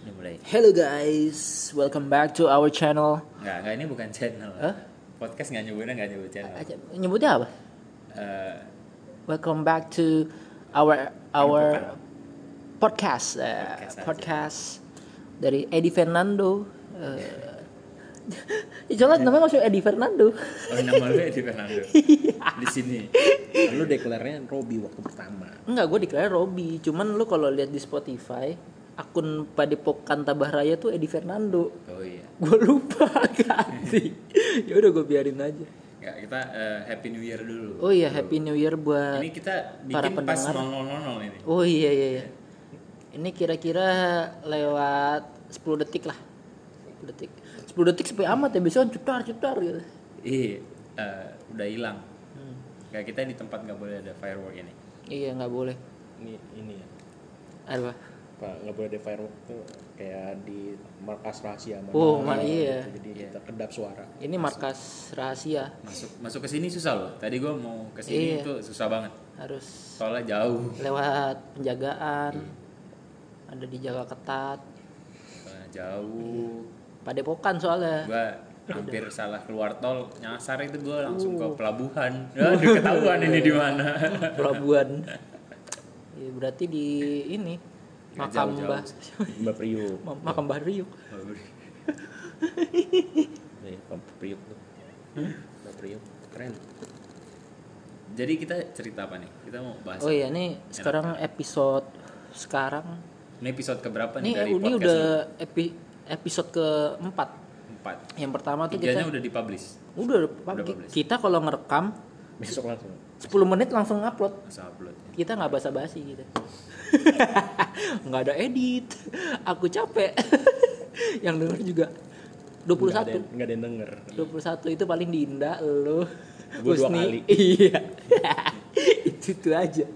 Udah mulai. Hello guys, welcome back to our channel. Enggak, enggak ini bukan channel. Hah? Podcast nggak nyebutnya nggak nyebut channel. Aja- Nyebutnya apa? Eh, Welcome back to our our podcast eh, Podcast aja. podcast dari Eddie Fernando. Eh, Soalnya namanya masuk Eddie Fernando. oh nama lu Edi Fernando. Di sini. Lu deklarnya Robi waktu pertama. Enggak, gue dikira Robby. Cuman lu kalau lihat di Spotify, akun Padepokan Tabah Raya tuh Eddie Fernando. Oh iya. Gue lupa ganti. ya udah gue biarin aja. Enggak, kita eh, Happy New Year dulu. Oh iya, Happy New Year buat Ini kita para bikin pas pendengar. 0000 ini. Oh iya iya iya. Ini kira-kira lewat 10 detik lah. 10 detik. 10 detik sepi amat ya, biasanya cetar cetar gitu. Iya, eh, udah hilang. Hmm. Enggak, kita di tempat nggak boleh ada firework ini. Iya nggak boleh. Ini ini ya. Apa? Pak nggak boleh ada firework tuh kayak di markas rahasia mana. Oh, ma- iya. Jadi kita kedap suara. Ini markas rahasia. Masuk masuk ke sini susah loh. Tadi gua mau ke sini Iya. itu susah banget. Harus Soalnya jauh. lewat penjagaan. Ada dijaga ketat. Soalnya jauh. Padepokan soalnya. Gua hampir salah keluar tol nyasar itu gua langsung Uh. ke pelabuhan. Ya, udah ketahuan ini di mana. Pelabuhan. Ya, berarti di ini makam. Mbah Mbak Priuk. makam Mbah Riuk. Nih, Mbak Priuk tuh. Mbak Priuk keren. Jadi kita cerita apa nih? Kita mau bahas. Oh iya nih sekarang episode sekarang Ini episode keberapa nih nih dari ini podcast udah epi- episode keempat. ini? Empat. Yang pertama tuh Tiganya kita udah dipublish. udah, udah publish. kita kalau ngerekam Besok langsung. 10 menit langsung upload. Masa upload. ya. Kita nggak basa-basi gitu. nggak ada edit. Aku capek. Yang denger juga 21. Nggak ada, nggak ada yang denger. 21 itu paling diindah lo. Gua dua kali. Iya. itu itu aja.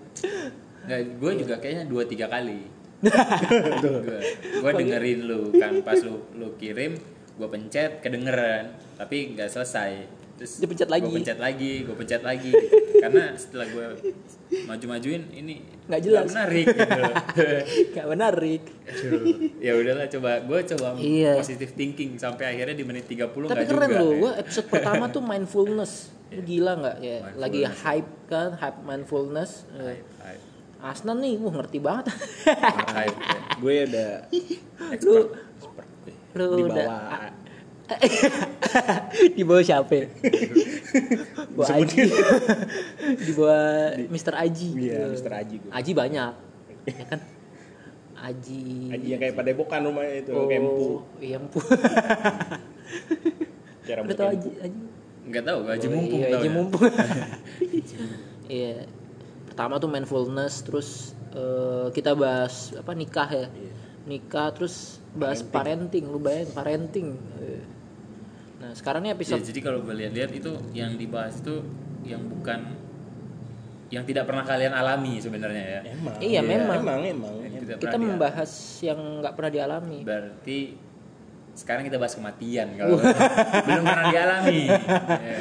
Nggak, gue juga kayaknya dua tiga kali. gue gue dengerin lu kan pas lu lu kirim gue pencet kedengeran tapi nggak selesai terus Dia pencet lagi. gue pencet lagi gue pencet lagi karena setelah gue maju-majuin ini Nggak jelas. menarik gitu. Gak menarik. ya udahlah coba gue coba Iya. positive thinking sampai akhirnya di menit 30 Tapi nggak keren juga loh, ya. gue episode pertama tuh mindfulness. Lu gila nggak ya? Lagi hype kan, hype mindfulness. Eh, Hype, hype, Asnan nih, wah ngerti banget. hype, ya. Gue ada lu expert gue. Lu di udah- bawah di bawah siapa? ya? bawah Aji. di bawah Mr. Aji. Iya, Mr. Aji gue. Aji banyak. Ya kan? Aji. Aji yang kayak padepokan rumahnya itu, kayak empu. Iya, empu. Kayak Udah tau. Aji, Aji. nggak tahu gaji Oh, mumpung iya, Haji ya. mumpung. Iya. Pertama tuh mindfulness, terus eh, kita bahas apa nikah ya. Iya. Nikah terus bahas parenting, lu bayangin parenting. Nah, sekarang nih Ya, episode jadi kalau gue lihat-lihat itu yang dibahas itu yang bukan yang tidak pernah kalian alami sebenarnya ya. Emang. Iya, memang. Emang, emang. Yang kita pernah membahas yang nggak pernah dialami. dia- Berarti sekarang kita bahas kematian kalau belum pernah dialami. Ya.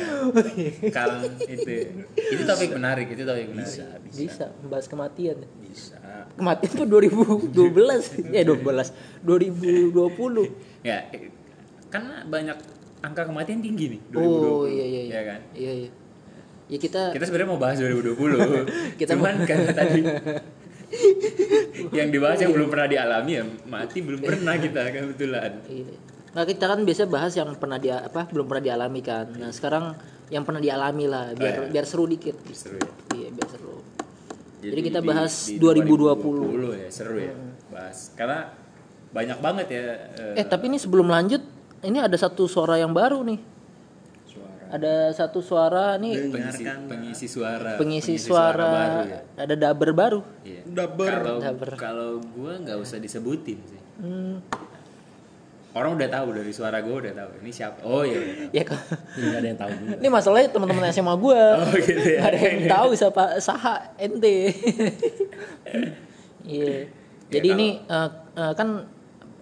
Kalau itu itu topik menarik, itu topik menarik. Bisa, bisa. Bisa membahas kematian. Bisa. Kematian tuh 2012, eh 12, 2020. Ya, karena banyak angka kematian tinggi nih 2020. Oh iya iya iya. Ya kan? Iya iya. Ya kita Kita sebenarnya mau bahas 2020. Kita Cuman karena tadi yang dibahas yang belum pernah dialami ya mati belum pernah kita kebetulan. Iya. Nah kita kan biasa bahas yang pernah dia apa belum pernah dialami kan. Nah sekarang yang pernah dialami lah biar Oh, iya. biar seru dikit. Seru ya. Iya biar seru. Jadi kita di- bahas di 2020. 2020 ya seru ya bahas karena banyak banget ya eh, Eh tapi ini sebelum lanjut ini ada satu suara yang baru nih. Suara. Ada satu suara nih pengisi, pengisi suara pengisi suara, baru ya. ada dubber baru. Iya. Dubber. Kalau Dubber. kalau gua nggak usah disebutin sih. Hmm, Orang udah tahu dari suara gua udah tahu ini siapa. Oh iya. ya kok. Nggak ada yang tahu juga. Ini masalahnya teman-teman SMA gue. Oh, gitu ya. Gak ada yang tahu siapa saha ente. Iya. Jadi Ya, ini eh, eh, kan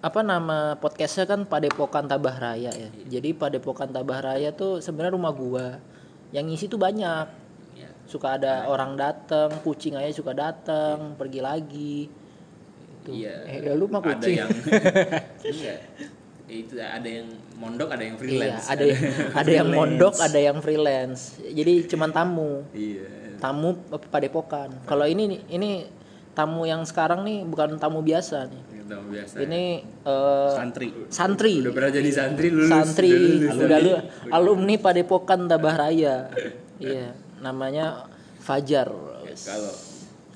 apa nama podcastnya kan Padepokan Tabah Raya ya. Iya. Jadi Padepokan Tabah Raya tuh sebenarnya rumah gua. Yang ngisi tuh banyak. Iya. Suka ada orang datang, kucing aja suka datang, pergi lagi. gitu. Iya. Eh, ya lu mah ada kucing. yang Itu ada yang mondok, ada yang Iya, freelance. ada yang ada yang mondok, ada yang freelance. Jadi cuman tamu. Iya. Tamu padepokan. Kalau ini ini tamu yang sekarang nih bukan tamu biasa nih. Itu biasa. Ini eh, Santri. santri. udah pernah jadi santri lulus. santri udah lulus. udah lu alumni padepokan Tabah Raya. iya, namanya Fajar. Kalau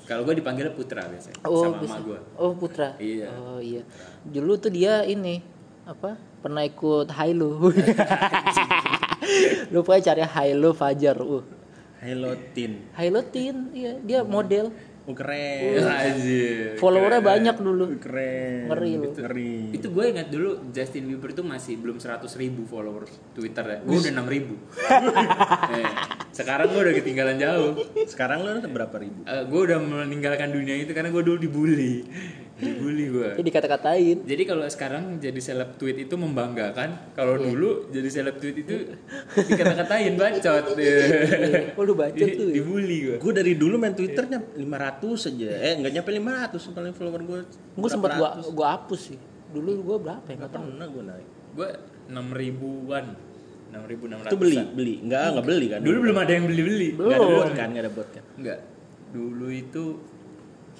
kalau gue dipanggil Putra biasanya Oh, sama bisa. emak gue. Oh, Putra. Iya. Oh, iya. Dulu tuh dia ini apa? Pernah ikut Hilo. Lupa cari Hilo Fajar. Uh. Hello Tin. Iya, dia model. Oh, keren. Anjir. Followernya banyak dulu. Keren. Ngeri lu. Ngeri. Itu gue ingat dulu Justin Bieber tuh masih belum 100 ribu followers Twitter ya. Gue udah 6 ribu. Eh, sekarang gue udah ketinggalan jauh. Sekarang lu berapa ribu? Eh, gue udah meninggalkan dunia itu karena gue dulu dibully. Dibully gue. Jadi kata-katain. Jadi kalau sekarang jadi seleb tweet itu membanggakan, kalau Iya. dulu jadi seleb tweet itu dikata-katain bacot. Oh, lu baca tuh. ya? Dibully gue. Gue dari dulu main Twitternya 500 aja. Eh, nggak nyampe 500 paling follower gue. Gue sempat gua gua hapus sih. Dulu gua berapa ya? Nggak tahu. pernah gue naik. Gue 6 ribuan. 6 ribu 600 Itu beli, beli. Enggak, enggak beli kan. Dulu belum ada yang beli-beli. Enggak ada Belum. bot kan, enggak ada bot kan. Enggak. Dulu itu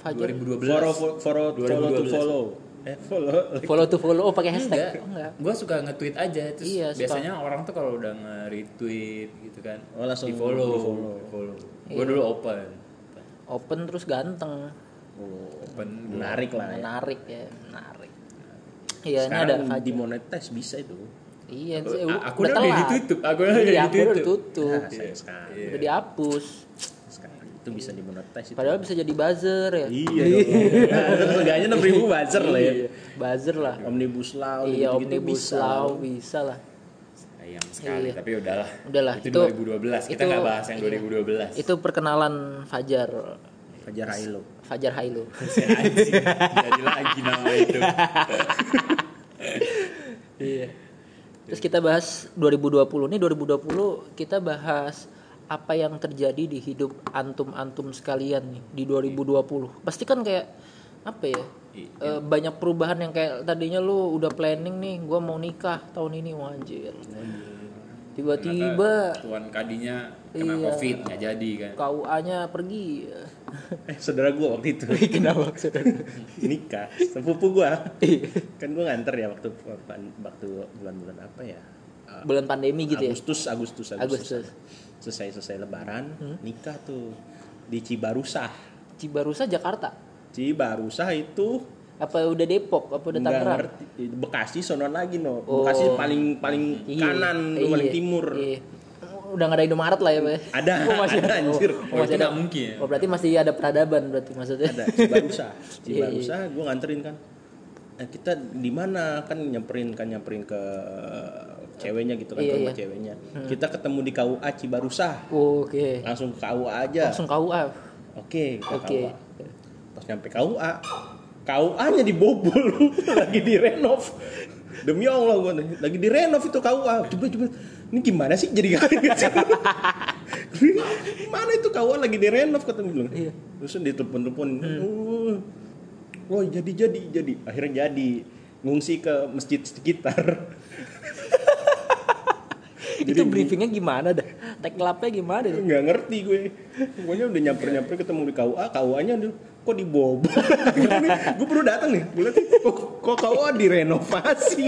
Fajar. 2012. Follow, follow, follow, follow to 2012. follow. Eh, follow. Follow to follow oh pakai hashtag. Enggak. Oh, enggak. Gue suka nge-tweet aja terus Iya, suka. biasanya orang tuh kalau udah nge-retweet gitu kan. Oh, langsung di-follow. di-follow. follow. Iya. Gue dulu open. Open terus ganteng. Oh, Open menarik lah ya. Menarik ya, menarik. Iya, ini ada Sekarang Fajar. dimonetize bisa itu. Iya, Oh, sih, a- udah aku udah ditutup, aku udah iya, aku udah ditutup. Nah, sekali. Udah dihapus. Itu bisa dimonetize itu. Padahal bisa jadi buzzer ya. Iya Seenggaknya 6 ribu buzzer lah ya. Iya, Buzzer lah. Omnibus Law Iya, gitu-gitu omnibus bisa. law bisa lah. Sayang sekali, Iya. tapi udahlah. Udahlah, Itu, itu- 2012. Kita nggak bahas yang iya. 2012. Itu perkenalan Fajar. Fajar Hailo. Fajar Hailo. Jadi lagi nama itu. Iya. Terus kita bahas 2020 nih 2020 kita bahas apa yang terjadi di hidup antum-antum sekalian nih di 2020. Pasti kan kayak apa ya? eh, banyak perubahan yang kayak tadinya lu udah planning nih gua mau nikah tahun ini wah anjir. Tiba-tiba Tuan kadinya kena Iya. covid nggak jadi kan. KUA-nya pergi. Eh, saudara gua waktu itu Kenapa maksudnya? nikah, sepupu gua. Iya. kan gua nganter ya waktu waktu bulan-bulan apa ya? Ah, Bulan pandemi gitu ya. Agustus, Agustus, Agustus. Selesai selesai Lebaran, nikah tuh di Cibarusah. Cibarusa Jakarta. Cibarusah itu Apa udah Depok? Apa udah Tangerang? ngerti Bekasi sonon lagi no. Oh. Bekasi paling paling Iya, kanan, iya, paling timur. iya. Udah nggak ada Indomaret lah ya, Pak. Ada, Oh, masih ada anjir. Oh, Oh, masih ada. mungkin ya. Oh, berarti masih ada peradaban berarti maksudnya. ada Cibarusah Iya, Cibarusah gue nganterin kan eh, kita di mana kan nyamperin kan nyamperin ke ceweknya gitu kan Iya, ke rumah iya. ceweknya. Kita ketemu di KUA Cibarusah. Oh, Oke. langsung ke KUA aja. Langsung KUA. oke ke Oke. KUA pas nyampe KUA KUA nya dibobol. Lagi direnov. Demi Allah gue lagi direnov itu KUA coba coba. Ini gimana sih jadi mana itu KUA lagi direnov kata gue bilang Iya. terus dia telepon telepon oh jadi jadi jadi. Akhirnya jadi. Ngungsi ke masjid sekitar Itu briefingnya gimana dah? Teklapnya gimana dah? nggak ngerti gue pokoknya udah nyamper nyamper ketemu di KUA KUA nya kok dibobol gue baru datang nih gue liat kok, kok KUA direnovasi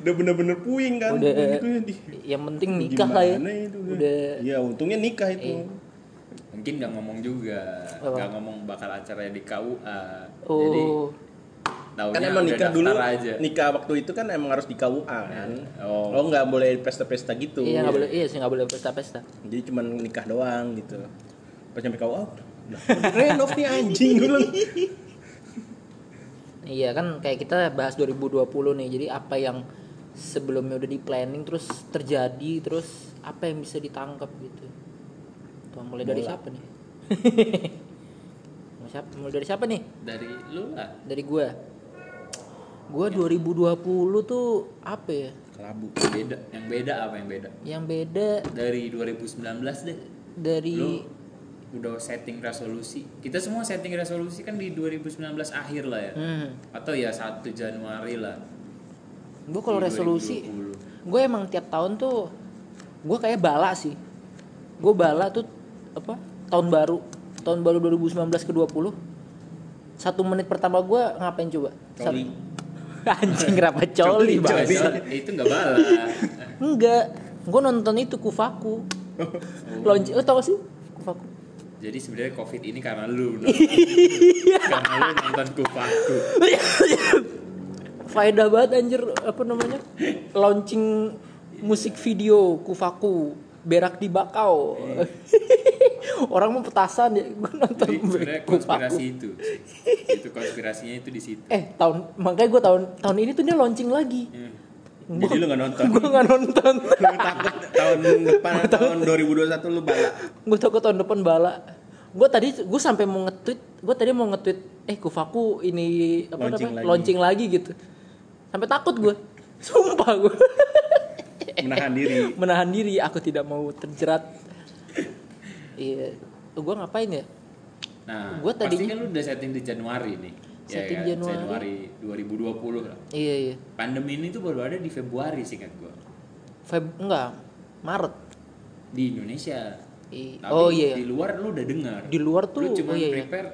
udah bener-bener puing kan Udah, gitu ya di Yang penting nikah lah ya. gimana itu Udah ya untungnya nikah itu Mungkin nggak ngomong juga, nggak ngomong bakal acaranya di KUA. Oh. Jadi tahunnya kan emang nikah dulu aja. nikah waktu itu kan emang harus di KUA kan Oh. oh nggak boleh pesta-pesta gitu Iya nggak boleh, iya sih nggak boleh pesta-pesta. jadi cuman nikah doang gitu pas nyampe KUA renov nih anjing gue bilang. Iya kan kayak kita bahas 2020 nih. Jadi apa yang sebelumnya udah di planning terus terjadi terus apa yang bisa ditangkap gitu. Tuh mulai dari siapa nih? Mau siapa? Mulai dari siapa nih? Dari lu lah. Dari gua. Gua 2020 tuh apa ya? kelabu Beda. Yang beda apa yang beda? Yang beda Dari 2019 deh. dari Lu udah setting resolusi kita semua setting resolusi kan di 2019 akhir lah ya Hmm. atau ya 1 Januari lah Gue kalau resolusi, 2020. gue emang tiap tahun tuh gue kayak bala sih. Gue bala tuh apa? Tahun baru, tahun baru 2019 ke 20 Satu menit pertama gue ngapain coba? Sat- Coli. Anjing kenapa coli, Coli, itu nggak bala Enggak, gue nonton itu Kufaku. Launch, lo tau gak sih Kufaku? jadi sebenarnya covid ini karena lu no? karena lu nonton kupaku Faedah banget anjir. Apa namanya? Launching musik video Kufaku berak di bakau. Orang mau petasan ya, gue nonton jadi konspirasi itu itu konspirasinya itu di situ Eh tahun makanya gue tahun tahun ini tuh dia launching lagi. Hmm. Jadi lu nggak nonton. gue nggak nonton. lu takut tahun depan tahun 2021 lu bala. gue takut tahun depan bala. Gue tadi gue sampai mau nge-tweet, gue tadi mau nge-tweet eh Kufaku ini apa Launching namanya? lagi. launching lagi gitu. Sampai takut gue. Sumpah gue. Menahan diri. Menahan diri, aku tidak mau terjerat. Iya, gue ngapain ya? nah Gua pasti tadinya- kan lu udah setting di Januari nih Setting ya, kan? Januari. Januari 2020 lah Iya iya. pandemi ini tuh baru ada di Februari sih kan gua Feb enggak, Maret. di Indonesia I- Tapi oh iya. di luar lu udah dengar Di luar tuh, lu cuma oh iya, iya. prepare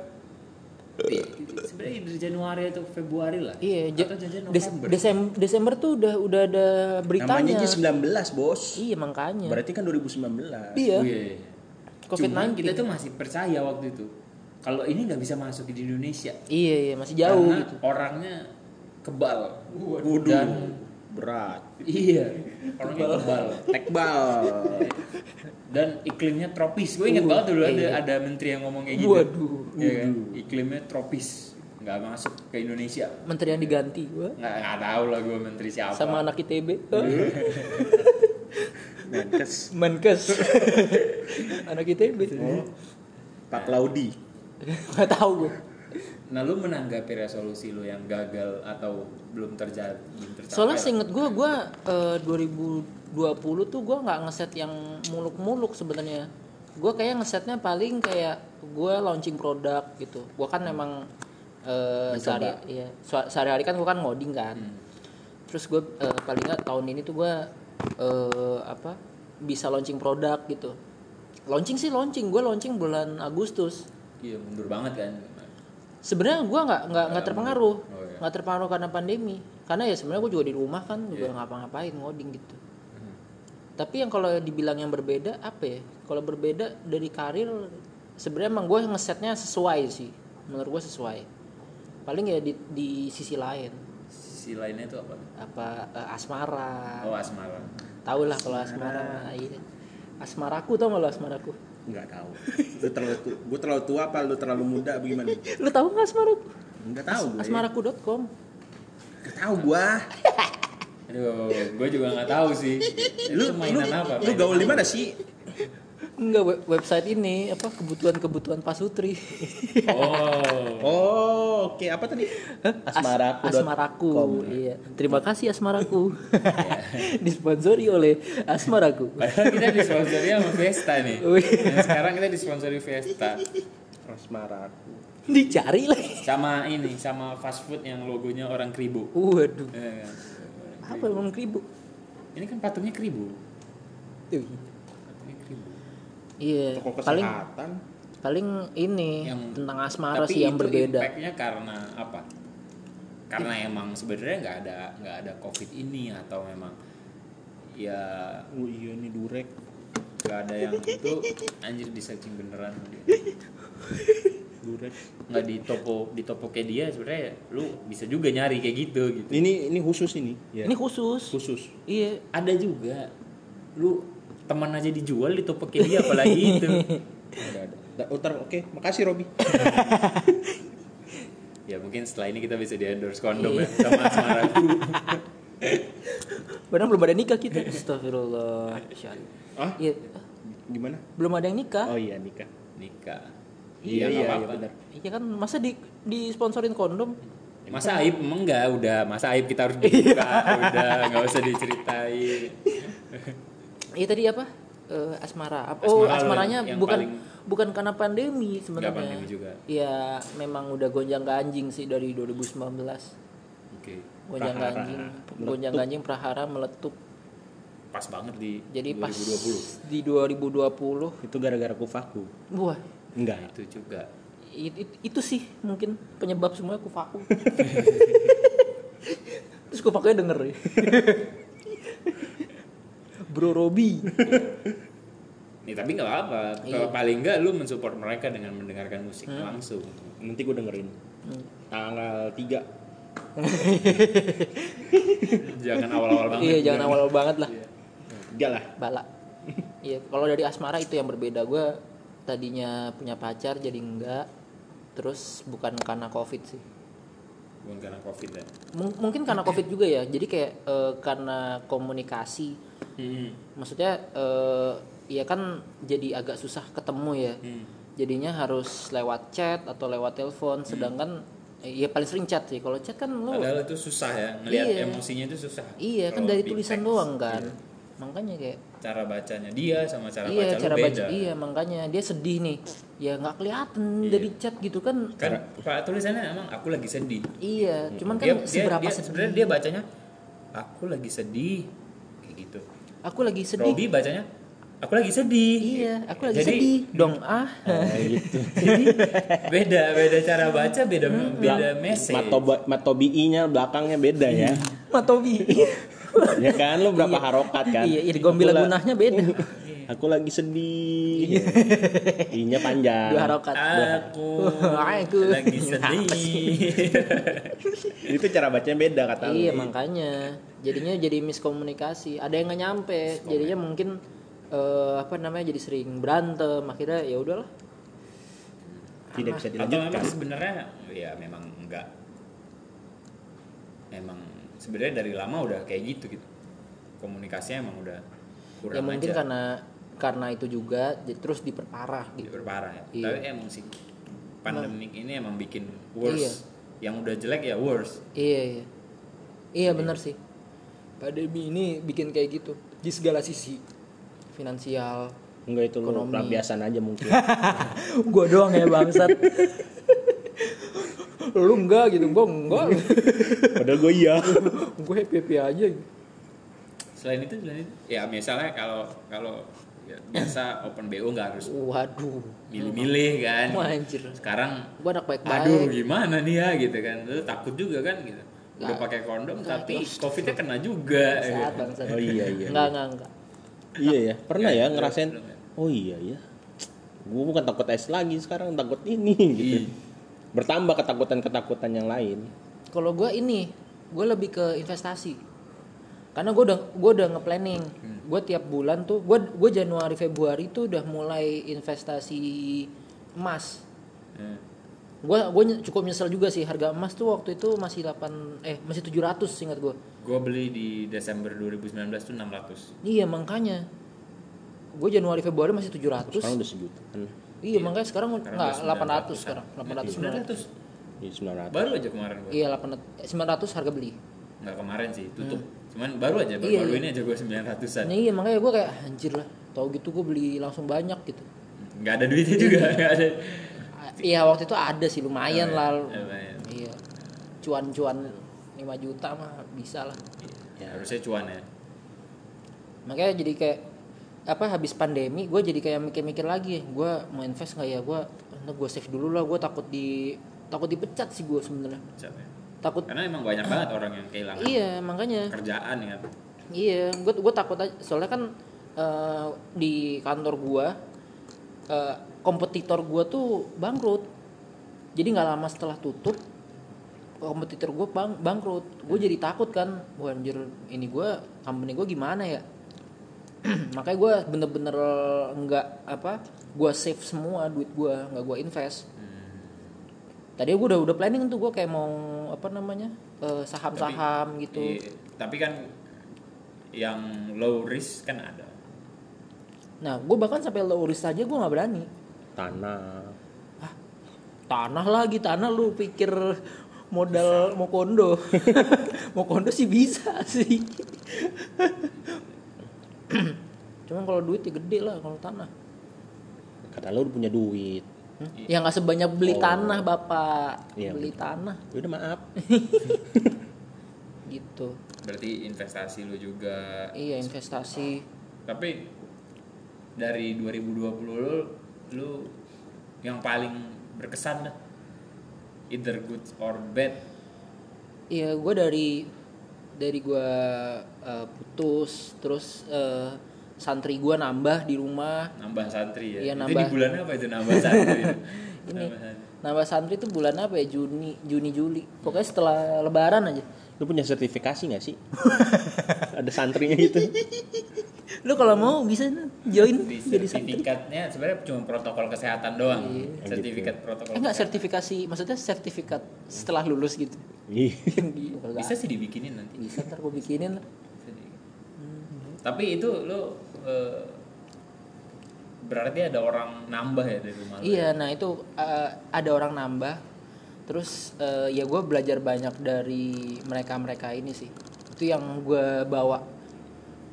sebenarnya dari Januari atau Februari lah Iya, atau November Desember, Desember tuh udah udah ada beritanya. Namanya J19, Bos. Iya makanya. Berarti kan 2019. Iya. Oh, iya. COVID-19. Cuman kita tuh masih percaya waktu itu kalau ini nggak bisa masuk di Indonesia Iya iya masih jauh karena gitu. orangnya kebal Waduh. dan berat. iya orangnya kebal Tekbal. dan iklimnya tropis gue inget banget dulu ada ada menteri yang ngomong kayak gitu Waduh. Iya kan? iklimnya tropis nggak masuk ke Indonesia Menteri yang diganti gua nggak nggak tahu lah gue menteri siapa sama anak ITB. Menkes. Menkes. anak ITB. Pak Laudi. Gak tahu gue. Nah lu menanggapi resolusi lu yang gagal atau belum terjadi belum tercapai Soalnya seinget gue, gue eh, 2020 tuh gue nggak ngeset yang muluk-muluk sebenarnya. Gue kayak ngesetnya paling kayak gue launching produk gitu. Gue kan emang eh, sehari, iya, se- sehari-hari kan gue kan ngoding kan. Terus gue eh, paling nggak tahun ini tuh gue eh, apa bisa launching produk gitu. Launching sih launching, gue launching bulan Agustus. iya mundur banget kan Sebenarnya gue nggak nggak nggak terpengaruh, Oh, iya. nggak terpengaruh karena pandemi. Karena ya sebenarnya gue juga di rumah kan juga ngapa-ngapain ngoding gitu. Tapi yang kalau dibilang yang berbeda apa ya? Kalau berbeda dari karir sebenarnya emang gue ngesetnya sesuai sih. Menurut gue sesuai. Paling ya di, di sisi lain sisi lainnya itu apa apa eh, asmara. oh asmara Tahu lah kalau asmara. Iya. Asmaraku tau gak lo asmaraku? Enggak tahu. Lu terlalu tua, gua terlalu tua apa lu terlalu muda bagaimana? Lu tahu nggak asmaraku? Enggak tahu gue. Asmaraku.com. Enggak tahu gua. aduh gue juga nggak tahu sih Lu mainan lu, apa Lu gaul di mana sih? Enggak web- website ini apa kebutuhan-kebutuhan Pasutri. oh Oh, oke. Apa tadi? Asmaraku. As- Asmaraku. Iya. Terima kasih Asmaraku. Disponsori oleh Asmaraku. Padahal kita disponsori sama Vesta nih. Dan sekarang kita disponsori Vesta. Asmaraku. Dicari lagi. Sama ini, sama fast food yang logonya orang kribo. Waduh. Eh, Apa emang kribo? Ini kan patungnya kribo. Ih. Iya. Toko Paling kesehatan. paling ini Yang- tentang asmara Tapi sih yang itu berbeda. Impactnya karena apa? Karena emang sebenarnya nggak ada nggak ada covid ini atau memang ya Oh iya nih durek. nggak ada yang itu anjir di searching beneran Durek. nggak di topo di topopedia sebenarnya lu bisa juga nyari kayak gitu gitu Ini ini khusus ini. Ya. Ini khusus. khusus. Iya. ada juga lu teman aja dijual di topopedia apalagi itu Ada ada. Da- Utar oke, makasih Robi. ya mungkin setelah ini kita bisa di endorse kondom ya sama asmaraku Padahal belum ada nikah kita. Astagfirullah. Ah? Iya. Gimana? Belum ada yang nikah. Oh iya nikah. nikah Iya iya, iya apa-apa. benar. Iya kan masa di disponsorin kondom? masa aib emang enggak udah masa aib kita harus dibuka udah nggak usah diceritain Iya tadi apa? Eh, asmara. Apa- Oh, Asmara asmaranya yang bukan paling- bukan karena pandemi sebenarnya. Pandemi juga. Ya memang udah gonjang ganjing sih dari 2019. oke Gonjang Prahara ganjing, gonjang ganjing Prahara meletup. pas banget di Jadi pas 2020 di 2020, Itu gara-gara kufaku. wah Enggak. itu juga it- it- itu sih mungkin penyebab semuanya kufaku. Terus kufakunya denger ya. Bro Robi. Nih tapi nggak apa-apa. Iya. Kalau paling nggak lu mensupport mereka dengan mendengarkan musik Hmm. langsung. Nanti gue dengerin. Tanggal 3 Jangan awal-awal banget. Iya, jangan awal banget lah. Tiga lah. Bala. Iya, kalau dari asmara itu yang berbeda. Gue tadinya punya pacar jadi enggak. Terus bukan karena covid sih. Bukan karena covid ya. Mung- mungkin karena covid juga ya. Jadi kayak eh, karena komunikasi. Hmm. Maksudnya eh ya kan jadi agak susah ketemu ya. Hmm. Jadinya harus lewat chat atau lewat telepon. Sedangkan eh, ya paling sering chat sih. Kalau chat kan lu Padahal itu susah ya, ngelihat Iya. emosinya itu susah. iya kan dari tulisan teks, doang kan. iya. Makanya kayak Cara bacanya dia sama cara iya baca cara lu baca beda. iya makanya dia sedih nih ya nggak kelihatan Iya. dari chat gitu kan Kan Pak tulisannya emang aku lagi sedih. iya cuman kan Dia, seberapa dia sedih sebenarnya dia bacanya aku lagi sedih gitu. aku lagi sedih Robi bacanya aku lagi sedih. iya aku lagi Jadi, sedih dong ah Oh, gitu. Jadi beda beda cara baca beda beda message. Matoba, matobi-nya belakangnya beda ya. matobi ya kan lu berapa harokat kan? iya iya gombel Aku la- gunahnya beda Aku lagi sedih. I-nya panjang. dua harokat Aku Aku. lagi sedih. Itu cara bacanya beda kata lu. iya makanya jadinya jadi miskomunikasi ada yang nggak nyampe jadinya mungkin eh, apa namanya jadi sering berantem akhirnya ya udahlah Tidak bisa Atau dilanjutkan. memang sebenarnya ya memang enggak. Emang sebenarnya dari lama udah kayak gitu gitu. Komunikasinya emang udah kurang ya mungkin aja. karena karena itu juga jadi terus diperparah gitu diperparah ya. Iya. Tapi emang sih pandemik ini emang bikin worse. Yang udah jelek ya worse. Iya iya. Iya benar sih. Pandemi ini bikin kayak gitu di segala sisi. Finansial. Enggak itu lu pelampiasan aja mungkin. gua doang ya bangsat. Lu enggak gitu, gua enggak. Padahal gue iya. gua happy happy aja. Selain itu selain itu ya misalnya kalau kalau ya, biasa open BO nggak harus Waduh. milih-milih kan. Wah, anjir. Sekarang Gua anak baik-baik. aduh gimana nih ya gitu kan. Lu takut juga kan gitu. Udah Nggak. pakai kondom Nggak, tapi terus. covidnya kena juga. Bangsat. Oh iya iya. Enggak enggak enggak. Iya ya. Pernah ya Iya, ngerasain. belum ya. Oh iya ya. Gue bukan takut es lagi sekarang takut ini gitu. Iya. Bertambah ketakutan-ketakutan yang lain. Kalau gua ini, gua lebih ke investasi. Karena gua udah gua udah nge-planning. Gua tiap bulan tuh gua gua Januari Februari tuh udah mulai investasi emas. Hmm. Gua gua nye- cukup nyesel juga sih harga emas tuh waktu itu masih 8 eh masih 700 ingat gua. Gue beli di Desember 2019 tuh 600. Iya makanya. Gue Januari Februari masih 700. Sekarang udah sejuta kan. Iya, makanya sekarang Sekarang enggak udah 800 900 sekarang. kan. 800 900. 900. Iya 900. Baru aja kemarin gue. Iya 800 900 harga beli. Nggak kemarin sih, tutup. Cuman baru aja, baru, Iya, baru iya. ini aja gue 900-an. Nah, iya makanya gue kayak anjir lah. Tahu gitu gue beli langsung banyak gitu. Nggak ada duitnya juga, nggak ada. Iya waktu itu ada sih lumayan lah. Lumayan. Iya. Cuan-cuan 5 juta mah bisa lah. Ya, harusnya cuan ya. Makanya jadi kayak apa habis pandemi gue jadi kayak mikir-mikir lagi gue mau invest nggak ya gue gue save dulu lah gue takut di takut dipecat sih gue sebenarnya ya. Takut. Karena emang banyak banget orang yang kehilangan iya makanya. kerjaan ya. iya gue gue takut aja. Soalnya kan eh, di kantor gue eh, kompetitor gue tuh bangkrut. Jadi nggak lama setelah tutup kompetitor gue bang bangkrut. Gue jadi takut kan wah anjir ini gue company gue gimana ya? Makanya gue bener-bener nggak apa gue save semua duit gue nggak gue invest tadi gue udah udah planning tuh gue kayak mau apa namanya eh, saham-saham gitu Iya, tapi kan yang low risk kan ada. Nah, gue bahkan sampai low risk aja gue nggak berani. Tanah. Tanah lagi tanah lu pikir modal mau kondo, mau kondo sih bisa sih. Cuman kalau duit ya gede lah kalau tanah. Kata udah punya duit. Ya nggak sebanyak beli Oh. tanah bapak, Iya, beli tanah Ya udah maaf. gitu. Berarti investasi lu juga. Iya investasi. Tapi dari 2020 lu lu yang paling berkesan dah. Either good or bad. Iya gue dari dari gue eh, putus terus eh, santri gue nambah di rumah. Nambah santri ya. Iya, Itu nambah. di bulan apa itu nambah santri? Ini Nambah santri. nambah santri itu bulan apa ya Juni Juni Juli. Pokoknya setelah Lebaran aja. Lu punya sertifikasi gak sih? Ada santrinya gitu. Lu kalau mau bisa join Di jadi sertifikatnya sebenarnya cuma protokol kesehatan doang. Iya. Sertifikat protokol. Eh enggak sertifikasi, maksudnya sertifikat setelah lulus gitu. Ih. Bisa sih dibikinin nanti. bisa ntar gue bikinin lah. Tapi itu lu eh, berarti ada orang nambah ya dari rumah? Iya, nah itu eh, ada orang nambah. Terus eh, ya gue belajar banyak dari mereka-mereka ini sih. Itu yang gue bawa.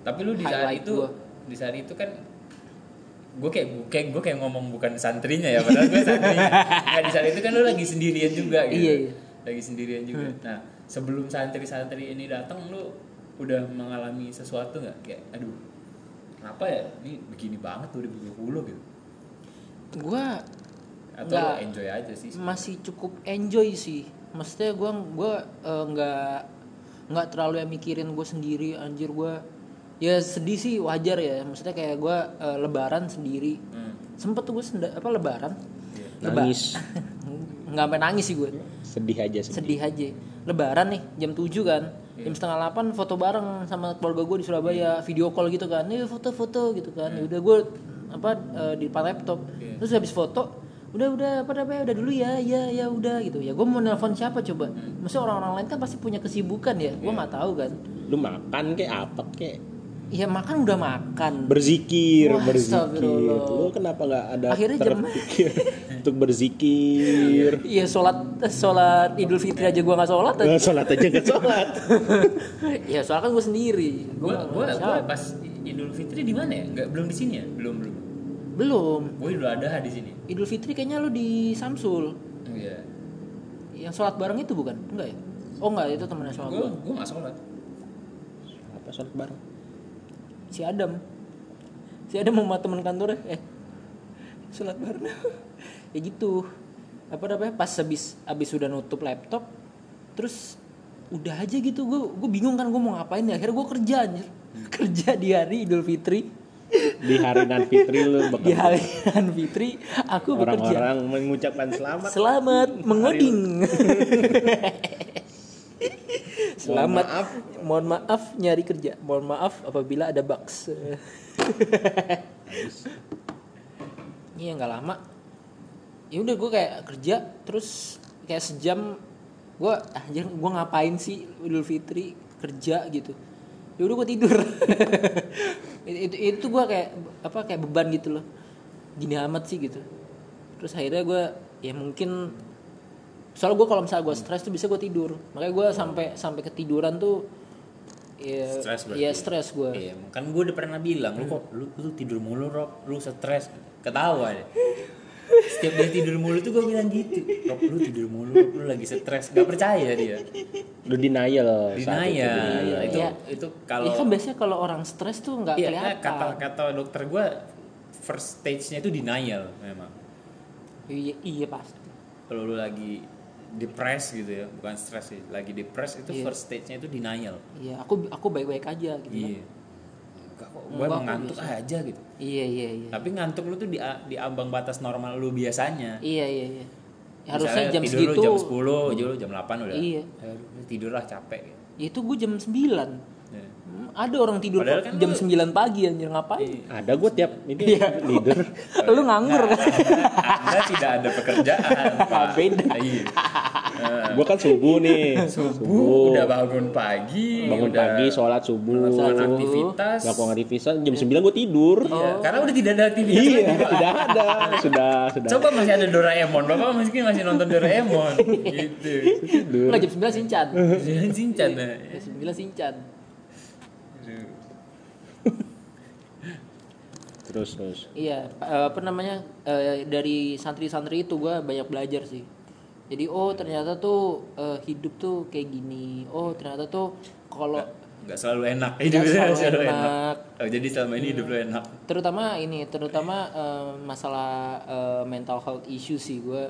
Tapi lu di saat itu gua. di saat itu kan gue kayak kayak gue kayak ngomong bukan santrinya ya padahal gue santrinya. Nah, di saat itu kan lu lagi sendirian juga gitu. Iya, iya. Lagi sendirian juga. Nah, sebelum santri-santri ini datang lu udah mengalami sesuatu nggak kayak aduh kenapa ya ini begini banget 2020 gitu Gue atau lu enjoy aja sih masih cukup enjoy sih. Maksudnya gue gua eh, nggak nggak terlalu yang mikirin gue sendiri. Anjir gue ya sedih sih wajar ya. Maksudnya kayak gue eh, lebaran sendiri. Hmm. Sempet tuh gue apa lebaran. Iya. Leba- Nangis. nggak sampai nangis sih gue. Sedih aja sedih. sedih aja lebaran nih jam 7 kan. Jam setengah 8 foto bareng sama keluarga gue di Surabaya video call gitu kan. Nih foto-foto gitu kan. Ya udah gue apa eh, di depan laptop. Iya. terus habis foto udah udah apa namanya udah dulu ya ya ya udah gitu. Ya gue mau nelpon siapa coba? Maksudnya orang-orang lain kan pasti punya kesibukan ya. Gue nggak tahu kan. Lu makan kayak apa kayak ya makan udah makan berzikir, Wah, berzikir. Lu kenapa nggak ada Akhirnya jam- terpikir untuk berzikir? iya sholat sholat idul fitri aja gue nggak sholat Nggak sholat aja nggak sholat. ya soalnya kan gue sendiri gue gua gua, gua pas Idul Fitri di mana ya nggak belum di sini ya belum belum belum gue Idul Adha di sini idul fitri kayaknya lu di Samsul iya Yang sholat bareng itu bukan? Enggak ya? Oh enggak, itu temennya sholat gue gua. gue nggak sholat Apa sholat bareng? Si Adam. Si Adam sama teman kantornya eh sholat bareng. ya gitu. Apa namanya? Pas habis habis sudah nutup laptop terus udah aja gitu gue gue bingung kan gue mau ngapain ya akhirnya gue kerja anjir kerja di hari Idul Fitri Di hari nan fitri lu di hari Idul Fitri aku bekerja orang-orang mengucapkan selamat. Selamat mengoding. Selamat. maaf. Mohon maaf nyari kerja. Mohon maaf apabila ada bugs. Iya nggak lama. Ya udah gue kayak kerja terus kayak sejam gue anjir gue ngapain sih Idul Fitri kerja gitu. Ya udah gue tidur. itu itu gue kayak apa kayak beban gitu loh. Gini amat sih gitu. Terus akhirnya gue ya mungkin soalnya gue kalau misalnya gue stres tuh bisa gue tidur. Makanya gue sampai sampai ketiduran tuh ya Stres berarti. ya stres gue iya kan gue udah pernah bilang lu kok lu, lu tidur mulu Rob? Lu stres. Ketawa deh. Setiap dia tidur mulu tuh gue bilang gitu. Rob lu tidur mulu Rob. Lu lagi stres. Gak percaya dia. Lu denial. saat itu, denial. itu Iya. itu kalau ya kan biasanya kalau orang stres tuh nggak iya, kelihatan. kata kata dokter gue first stage-nya itu denial memang. Iya iya pasti. Kalau lu lagi depres gitu ya bukan stres sih lagi depres itu Iya. first stage-nya itu denial iya aku aku baik baik aja gitu kan. iya Enggak kok gue emang ngantuk biasa. aja gitu iya iya iya tapi ngantuk lu tuh di di ambang batas normal lu biasanya iya iya iya Ya, harusnya Misalnya jam tidur segitu lu jam 10 aja lu jam 8 udah Iya. Tidur lah capek gitu. ya itu gue jam 9 Ya. Hmm, ada orang tidur Padahal kan jam lu- 9 pagi anjir ngapain Iya. Ada gue tiap ini leader. lu nganggur kan Anda tidak ada pekerjaan Pak. Beda. Iya. Eh, gue kan subuh nih. subuh udah bangun pagi bangun udah pagi, sholat subuh, Subuh. aktivitas melakukan aktivitas. Jam 9 gue tidur. Iya, karena udah tidak ada aktivitas Iya, lagi, Pak. tidak ada. Sudah, sudah. Coba masih ada Doraemon, Bapak mungkin masih nonton Doraemon gitu. tidur. nggak jam 9 sincan Jangan cincang nah. jam 9 sincan terus terus Iya, pa- apa namanya eh, dari santri-santri itu gue banyak belajar sih. Jadi oh ternyata tuh eh, hidup tuh kayak gini. Oh ternyata tuh kalau nggak selalu enak hidup selalu enak. Oh, jadi selama ini hidup lu enak terutama ini terutama eh, masalah eh, mental health issue sih gue.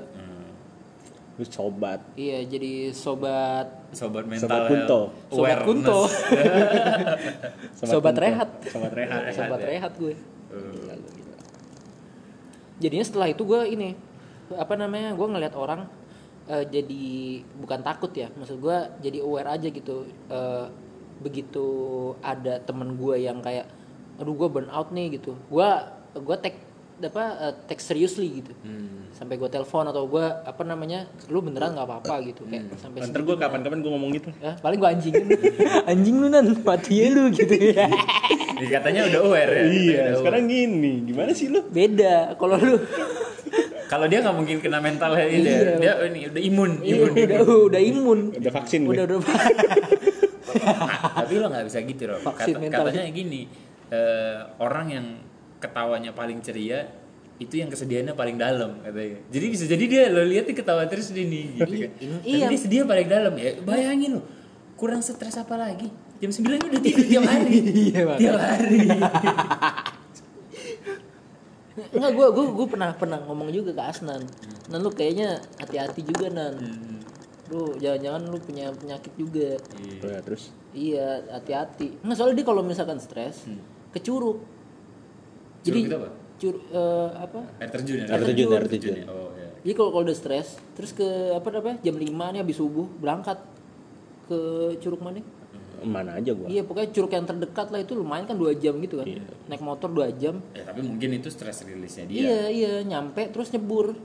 terus sobat Iya jadi sobat sobat mental Sobat Kunto. Sobat awareness. Kunto. sobat Kunto. rehat. sobat rehat Rehat sobat ya. rehat gue. Eh, jadinya setelah itu gue ini apa namanya gue ngeliat orang eh, jadi bukan takut ya maksud gue jadi aware aja gitu Eh, begitu ada temen gue yang kayak aduh gue burn out nih gitu. Gue gue take apa eh, take seriously gitu. Hmm. sampai gue telepon atau gue apa namanya lu beneran nggak apa-apa gitu kayak sampai ntar gue kapan-kapan gue ngomong gitu. Ya, paling gue anjingin. Anjing lu nan. Mati ya lu gitu. ya Ini katanya udah aware ya iya Udah sekarang gini gimana sih lu? Beda kalau lu. Kalau dia nggak mungkin kena mental health ini Iya. dia ini udah imun Iya, imun udah udah imun. Udah vaksin gue udah udah tapi lo nggak bisa gitu loh Vaksin Kata- mental. katanya gini eh, orang yang ketawanya paling ceria itu yang kesedihannya paling dalam katanya. Jadi bisa jadi dia lo lihat dia ketawa terus dia nih gitu kan. Iya, Tapi iya. dia sedia paling dalam ya bayangin lo kurang stres apa lagi jam 9 udah tidur tiap hari Iya, Bang. tiap hari Enggak, gue gue gue pernah pernah ngomong juga ke Asnan. Nan lu kayaknya hati-hati juga nan. Hmm. Lu jangan-jangan lu punya penyakit juga. Udah, terus Iya, hati-hati. Nggak soalnya dia kalau misalkan stres, ke curug. Curug itu apa? Cur, eh, apa? air terjun ya Air terjun, air terjun. ya? oh ya Jadi kalau kalau udah stres, terus ke apa namanya? Jam 5 nih habis subuh berangkat ke curug mana? Mana aja gue Iya, pokoknya curug yang terdekat lah itu lumayan kan dua jam gitu kan. Iya. Naik motor dua jam. ya tapi mungkin itu stress rilisnya dia Iya, iya, nyampe terus nyebur.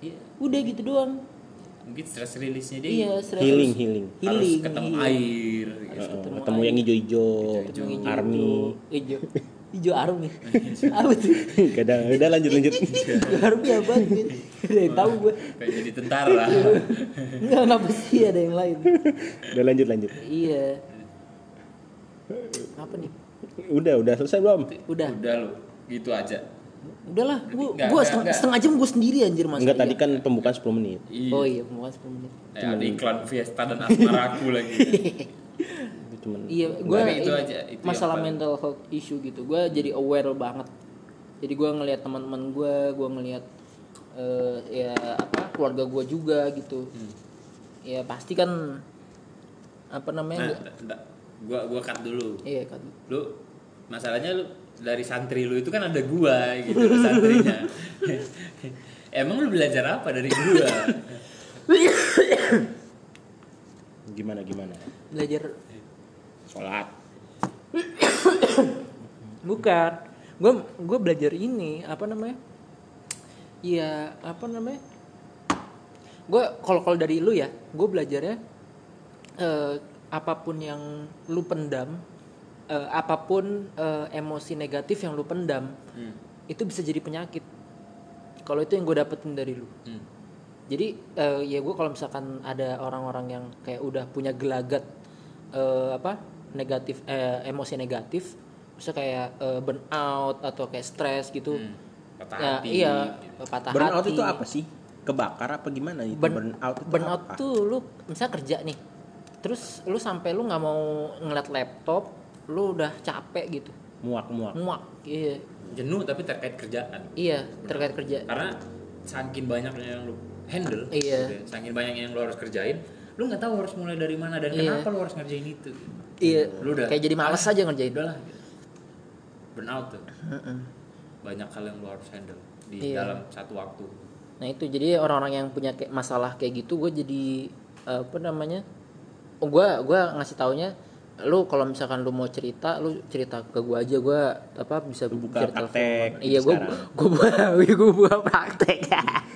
Iya. Udah gitu doang. mungkin stress rilisnya dia Iya, stres. healing healing harus Healing, ketemu iya. air gitu. Ketemu ketemu yang hijau-hijau hijau. army Hijau. Hijau army. apa tuh? kadang udah lanjut lanjut Hijau army apa? Udah yang tahu gue. kayak jadi tentara Enggak, kenapa sih ada yang lain? udah lanjut lanjut Iya. Apa nih? udah udah selesai belum Udah. udah lo gitu aja Udahlah, gua Nggak, gua nggak, setengah, nggak. setengah jam gua sendiri anjir Mas. enggak tadi kan pembukaan 10 menit Iya. Oh iya, pembukaan 10 menit. Eh, ada iklan Fiesta dan Asmaraku lagi. itu cuman Iya, gua itu aja, itu masalah mental health issue gitu. Gua jadi aware banget. Jadi gua ngelihat teman-teman gua, gua ngelihat eh, ya apa keluarga gua juga gitu. Hmm. Ya pasti kan apa namanya? Nah, gua- gua gua cut dulu. iya kan. Lu masalahnya lu dari santri lu itu kan ada gua gitu loh santrinya. Emang lu belajar apa dari gua? gimana gimana Belajar sholat bukan. Gua gua belajar ini apa namanya? Iya, apa namanya? Gua kalau kalau dari lu ya, gue belajarnya eh, apa pun yang lu pendam, eh, apa pun eh, emosi negatif yang lu pendam, Hmm. itu bisa jadi penyakit. Kalau itu yang gue dapetin dari lu. Hmm. Jadi eh, ya gue kalau misalkan ada orang-orang yang kayak udah punya gelagat eh, apa negatif eh, emosi negatif, bisa kayak eh, burnout atau kayak stres gitu. Hmm. Patah Ya, hati. iya, patah burnout hati. itu apa sih kebakar apa gimana itu Burn- burnout itu burnout apa? tuh lu misalnya kerja nih. Terus lu sampai lu nggak mau ngeliat laptop, lu udah capek gitu. muak muak Muak. Iya. Jenuh tapi terkait kerjaan. Iya, terkait kerja. Karena saking banyaknya yang lu handle, Iya. gitu ya, saking banyaknya yang lu harus kerjain, lu nggak tahu harus mulai dari mana dan Iya. kenapa lu harus ngerjain itu. Iya. Lu udah kayak jadi males ah, aja ngerjain. Udahlah. gitu. Burnout tuh. Banyak hal yang lu harus handle di Iya. dalam satu waktu. Nah itu jadi orang-orang yang punya kayak masalah kayak gitu gue jadi eh, apa namanya? Oh gue gua ngasih taunya lu kalau misalkan lu mau cerita lu cerita ke gue aja gue apa bisa Lu buka cerita praktek iya gue sekarang. gue buka gue buka praktek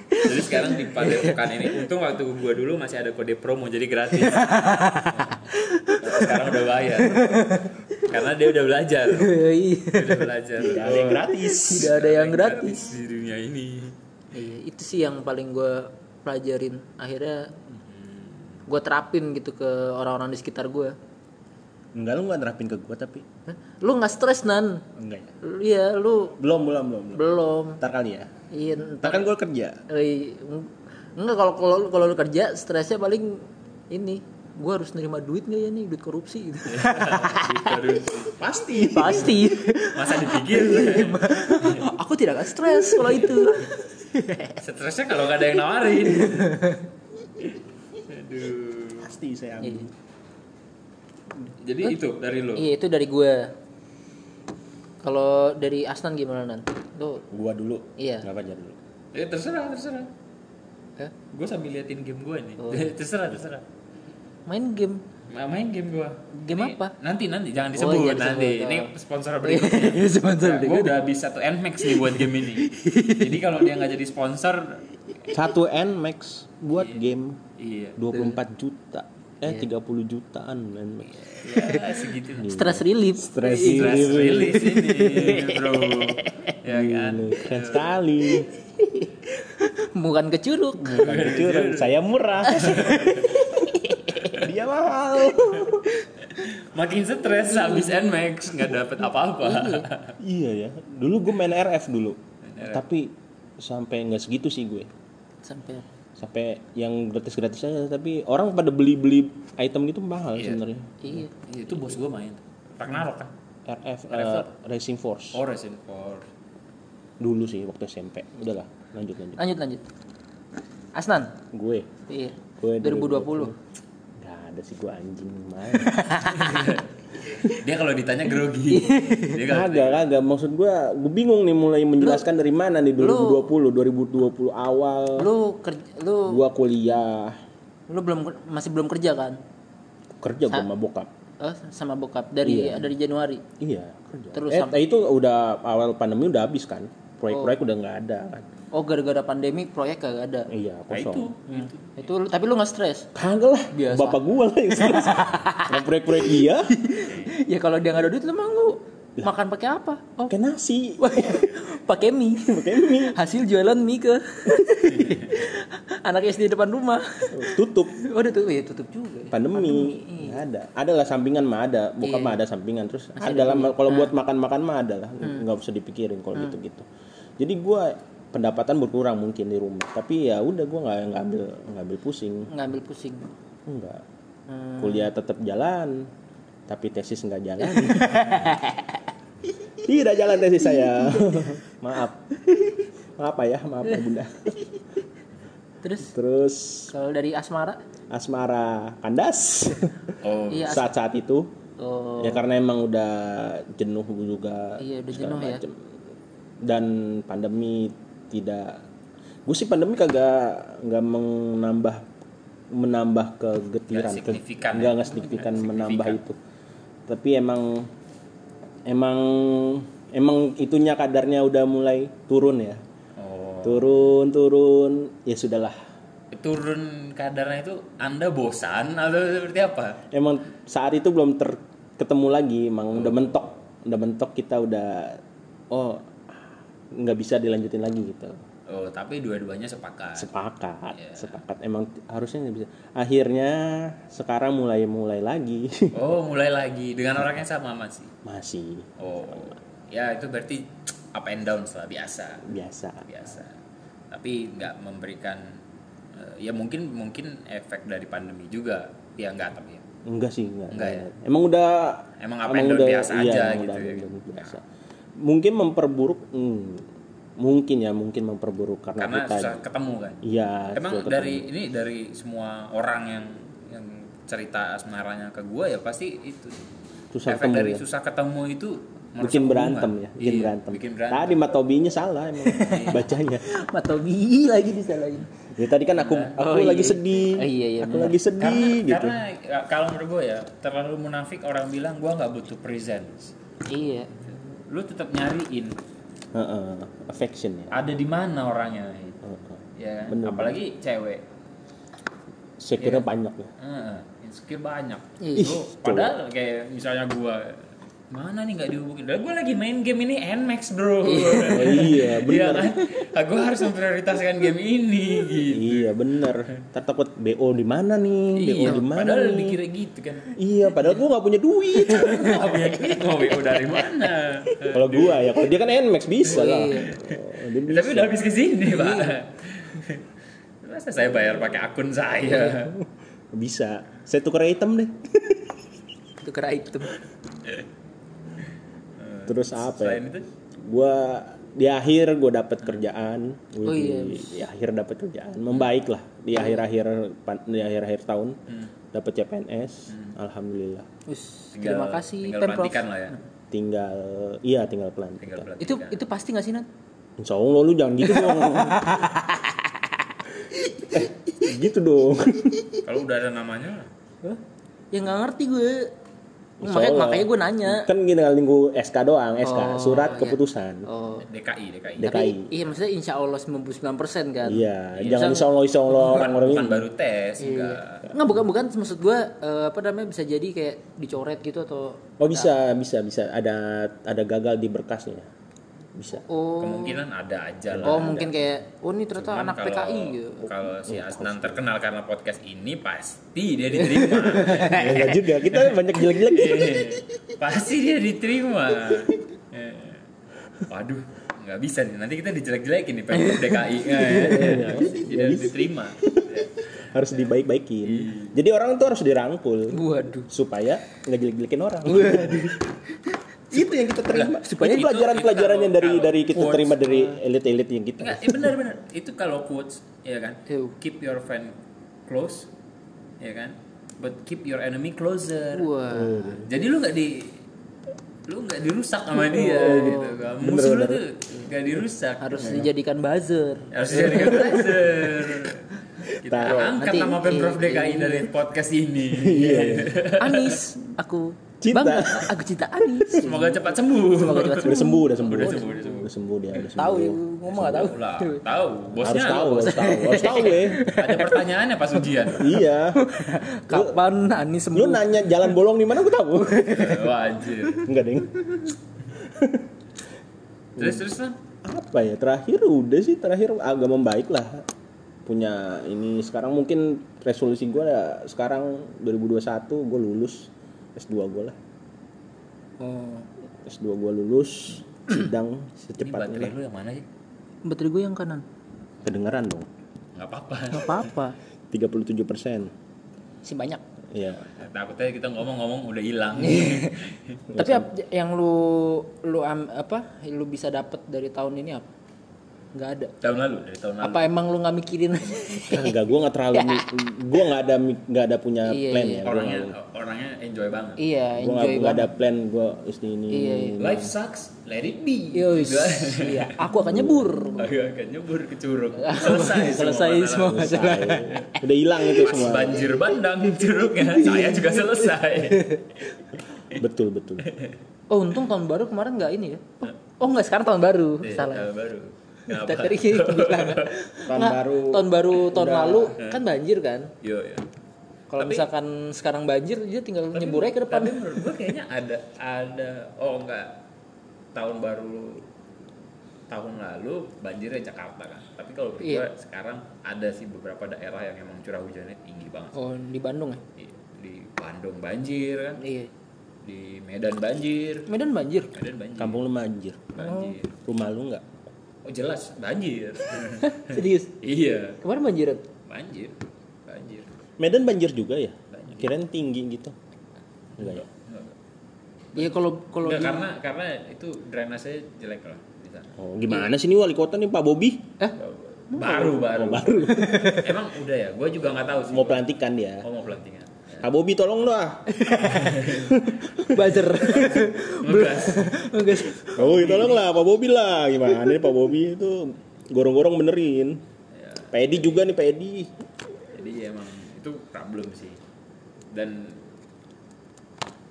Jadi sekarang di padepokan ini untung waktu gua dulu masih ada kode promo jadi gratis. sekarang udah bayar. Karena dia udah belajar. Iya. Dia udah belajar. Tidak ada yang gratis tidak ada yang gratis di dunia ini. iya itu sih yang paling gue pelajarin akhirnya gue terapin gitu ke orang-orang di sekitar gue Enggak lu nggak nerapin ke gua tapi Hah? Lu nggak stres nan? enggak ya. Iya, lu Belum, belum, belum, belum. Ntar kali ya. Iya, Ntar kan gua kerja. Eh, enggak kalau kalau kalau lu kerja stresnya paling ini gua harus nerima duit nggak ya nih duit korupsi gitu. Pasti. pasti Masa dipikir aku tidak akan stres kalau itu Stresnya kalau nggak ada yang nawarin. Saya ambil. Iya. Jadi itu dari lo. iya itu dari gue kalau dari Asnan gimana nan lu Gua dulu. Iya. Nggak aja dulu. Eh terserah, terserah. Hah? Gue sambil liatin game gue nih. Oh. terserah, terserah. main game Ma- Main game gue. Game apa? Nanti nanti jangan Oh, disebut iya, nanti. disebut. Ini Oh. sponsor berikutnya. sponsor gue udah habis satu Nmax nih buat game ini. Jadi kalau dia nggak jadi sponsor, Satu N Max buat game iya. 24 juta. Eh 30 jutaan N Max. Ya segitu. stress relief Stress Stress relief. ini, bro. Ya kan. Keren sekali. bukan ke curug Bukan curang, saya murah. Dia mahal. Makin stres habis Nmax nggak dapet apa-apa. Iya ya. Dulu gue main RF dulu. RF. Tapi sampai nggak segitu sih gue. sampai Sampai yang gratis-gratis aja tapi orang pada beli-beli item gitu mahal Iya. sebenarnya. iya Iya, itu bos gue main. Ragnarok kan? RF, RF eh, Racing Force. Oh, Resident Evil. Dulu sih waktu SMP. Udahlah, lanjut lanjut. lanjut lanjut Asnan Gue iya Gue 2020 Gak ada sih gue anjing main. Dia kalau ditanya grogi. Dia kalau Kagak, kagak. Maksud gue, gue bingung nih mulai menjelaskan dari mana nih 2020, 2020 awal. lu kerja lu Gue kuliah, lu belum masih belum kerja kan kerja gue sama bokap. Eh, sama bokap dari dari Januari Iya, kerja. Terus eh, sam- itu udah awal pandemi udah habis kan. Proyek-proyek udah nggak ada kan. Oh gara-gara pandemi proyek kagak ada? Iya, Nah, itu, kosong. itu. itu tapi lu nggak stres? Kagak lah, Biasa. bapak gua lah yang stres. Nah, proyek-proyek dia. Ya kalau dia nggak ada duit lu emang lu makan pakai apa? Oh. Pakai nasi, pakai mie. Pakai mie, hasil jualan mie ke? Anak SD depan rumah. Tutup. Oh udah tuh ya tutup juga ya. pandemi. Nggak ada. Ada lah sampingan mah ada. Bokap Iya. mah ada sampingan. Terus ada lah kalau buat makan makan mah ada lah. Hmm. nggak usah dipikirin kalau gitu gitu jadi gua pendapatan berkurang mungkin di rumah. Tapi ya udah gua nggak ngambil ngambil pusing. Ngambil pusing. Enggak. Hmm. kuliah tetap jalan tapi tesis nggak jalan. Tidak jalan tesis saya. Maaf. Maaf ya maaf ya bunda. Terus? Terus? Kalau dari asmara? Asmara kandas. Oh, iya as- saat-saat itu. Oh. Ya karena emang udah jenuh juga Iya, udah jenuh ya. macem. dan pandemi tidak gue sih pandemi kagak nggak menambah menambah kegetiran Nggak signifikan nggak ya? signifikan menambah signifikan. itu tapi emang emang emang itunya kadarnya udah mulai turun ya oh. turun turun ya sudahlah Turun kadarnya itu Anda bosan atau seperti apa? emang saat itu belum ter ketemu lagi emang udah mentok udah mentok kita udah oh nggak bisa dilanjutin lagi gitu Oh, tapi dua-duanya sepakat. sepakat Iya. sepakat emang harusnya nggak bisa akhirnya sekarang mulai mulai lagi Oh, mulai lagi dengan orang yang sama masih. masih Oh, ya itu berarti up and down lah biasa, biasa biasa. Tapi nggak memberikan, eh, ya mungkin mungkin efek dari pandemi juga, ya nggak tapi ya. enggak sih enggak, Enggak ya? emang udah Emang up and down biasa iya, aja gitu udah ya. biasa. Mungkin memperburuk hmm, mungkin ya mungkin memperburuk karena, Karena kita susah ketemu kan. iya Emang susah ketemu. dari ini dari semua orang yang yang cerita asmaranya ke gua ya pasti itu. Susah efek ketemu dari ya? susah ketemu itu bikin berantem hubungan. ya bikin Iya, berantem Bikin berantem. tadi matobinya salah emang bacanya Matobi lagi disalahin ya tadi kan aku aku Oh, lagi iya. sedih Oh, iya, iya, aku benar. lagi sedih karena, gitu karena ya, kalau menurut gue ya terlalu munafik orang bilang gua nggak butuh presence iya lu tetap nyariin. Heeh, affection ya. Ada di mana orangnya? Heeh. ya kan? Bener, apalagi cewek. Sekiranya banyak ya. Heeh, insecure banyak. Iya. lu padahal kayak misalnya gua mana nih nggak dihubungin lah gue lagi main game ini Nmax bro Oh, iya, Iya bener. kan ah, gue harus memprioritaskan game ini gitu Iya bener. Ntar takut BO di mana nih? BO iya di mana padahal nih? dikira gitu kan Iya, padahal gua nggak punya duit. Mau WO dari mana kalau gua ya, kalau dia kan Nmax bisa lah. Iya. Oh, Ya, bisa. tapi udah habis ke sini pak masa saya bayar pakai akun saya Bisa. Saya tukar item deh. Itu kera item. Terus apa ya? selain itu Gua di akhir gue dapet kerjaan. Oh, iya. Di akhir dapet kerjaan. Membaik lah di akhir-akhir pan- di akhir-akhir tahun. Dapat CPNS. Alhamdulillah. Us, tinggal, terima kasih tinggal Pemprov. lah ya Tinggal iya tinggal pelan. Itu itu pasti nggak sih Nan? Insya Allah lu jangan gitu dong. eh, gitu dong. kalau udah ada namanya Hah? Ya nggak ngerti gue. Makanya, makanya gue nanya. Kan tinggal nunggu SK doang, SK, Oh, surat iya. keputusan. Oh. DKI DKI DKI. Tapi iya maksudnya insya Allah 99% kan. Iya, Iya. jangan insya Allah insya Allah bukan, orang-orang bukan ini. baru tes Iya. enggak Nggak bukan bukan maksud gue eh, apa namanya bisa jadi kayak dicoret gitu atau Oh bisa, bisa, bisa. Ada ada gagal di berkasnya. Bisa. oh kemungkinan ada aja lah oh mungkin kayak oh ini ternyata Cuman anak kalau- PKI gitu. Kalau si Asnan terkenal karena podcast ini pasti dia diterima. Ya, enggak juga, kita banyak jelek-jelek. pasti dia diterima. Eh. Waduh, nggak bisa nih. Nanti kita dijelek-jelekin nih Pemprov DKI. Eh, Tidak diterima. harus dibaik-baikin. Jadi orang tuh harus dirangkul Waduh. supaya nggak jelek-jelekin orang. Itu yang kita terima. supaya itu itu- pelajaran-pelajaran itu dari kalau- dari kita kalau terima quotes, dari elit-elit yang kita. Enggak, eh, benar-benar. Itu kalau quotes, ya kan? Ew. Keep your friend close, ya kan? But keep your enemy closer. Wah. Jadi lu nggak di lu nggak dirusak sama dia gitu kan. Bener, Musuh lu tuh nggak dirusak. Harus dijadikan buzzer. harus dijadikan buzzer. Kita angkat Nanti- nama Pemprov iya, DKI iya. dari podcast ini. Anis, aku Cinta. bangga. Aku cinta Anis. Semoga cepat sembuh. Semoga cepat Udah sembuh, udah sembuh. Udah sembuh, udah sembuh. Udah sembuh dia, udah sembuh. Tahu ya, ngomong nggak tahu. Lah, tahu. Bosnya Harus tahu, harus tahu, harus tahu gue. Ada pertanyaannya pas ujian. Iya. Kapan Anis Lu sembuh? nanya jalan bolong di mana gue tahu. Wah, anjir. Enggak, Deng. Terus terus lah. Apa ya? Terakhir udah sih, terakhir agak membaik lah. Punya ini sekarang mungkin resolusi gue ya sekarang 2021 gue lulus S2 gue lah. Oh. S2 gue lulus sidang Ini secepatnya baterai lah. lu yang mana sih? Baterai gue yang kanan. Kedengeran dong. Nggak apa-apa. Gak apa-apa. 37 persen. Si banyak. Iya. Takutnya kita ngomong-ngomong udah hilang. Tapi ap- yang lu lu am- apa? Lu bisa dapat dari tahun ini apa? Nggak ada. tahun lalu dari tahun lalu. Apa emang lu nggak mikirin aja? Enggak, gue nggak terlalu, gue nggak ada nggak ada punya Iya, plan iya. ya. Orangnya orangnya enjoy banget. iya, nggak enjoy nggak ada banget. plan gue isti ini. Iya, iya. Life sucks, let it be. Yowis. iya, aku akan nyebur. Agak agak nyebur ke curug. Selesai, Selesai semua masalah. Selesai. Udah hilang itu Pas semua. banjir bandang curugnya, saya juga selesai. Betul betul. Oh, untung tahun baru kemarin nggak ini ya? Oh, oh nggak sekarang tahun baru. Iya, Salah. tahun baru. Tadi bilang Tahun Nggak, baru tahun baru tahun udah- lalu kan banjir kan. Yo, yo. Kalau misalkan sekarang banjir dia tinggal nyebur aja ke depan. Tapi menurut gue kayaknya ada ada oh enggak tahun baru tahun lalu banjirnya Jakarta kan. Tapi kalau Iya. gue sekarang ada sih beberapa daerah yang emang curah hujannya tinggi banget. Oh, di Bandung ya? Di, di Bandung banjir kan, Iya. di Medan banjir, Medan banjir. Medan banjir. Kampung lu banjir. banjir. Rumah lu nggak? Oh jelas banjir. Serius. iya, Kemarin banjiran. banjir. Banjir. Medan banjir juga ya? Banjir. Kirain tinggi gitu. Enggak ya? Iya kalau kalau Enggak, di- karena karena itu drainase jelek lah di sana. Oh, gimana sih ini wali kota nih Pak Bobi? eh Baru baru. Oh, baru. Emang udah ya, gue juga nggak tahu sih. Mau pelantikan dia. Oh mau pelantikan. Ya. Pak Bobi tolong doa. buzzer. Ngegas. Ngegas. Bobi tolong lah, Pak Bobi lah. Gimana nih Pak Bobi itu gorong-gorong benerin. Ya, Pak Edi juga nih Pak Edi. jadi emang itu problem sih. Dan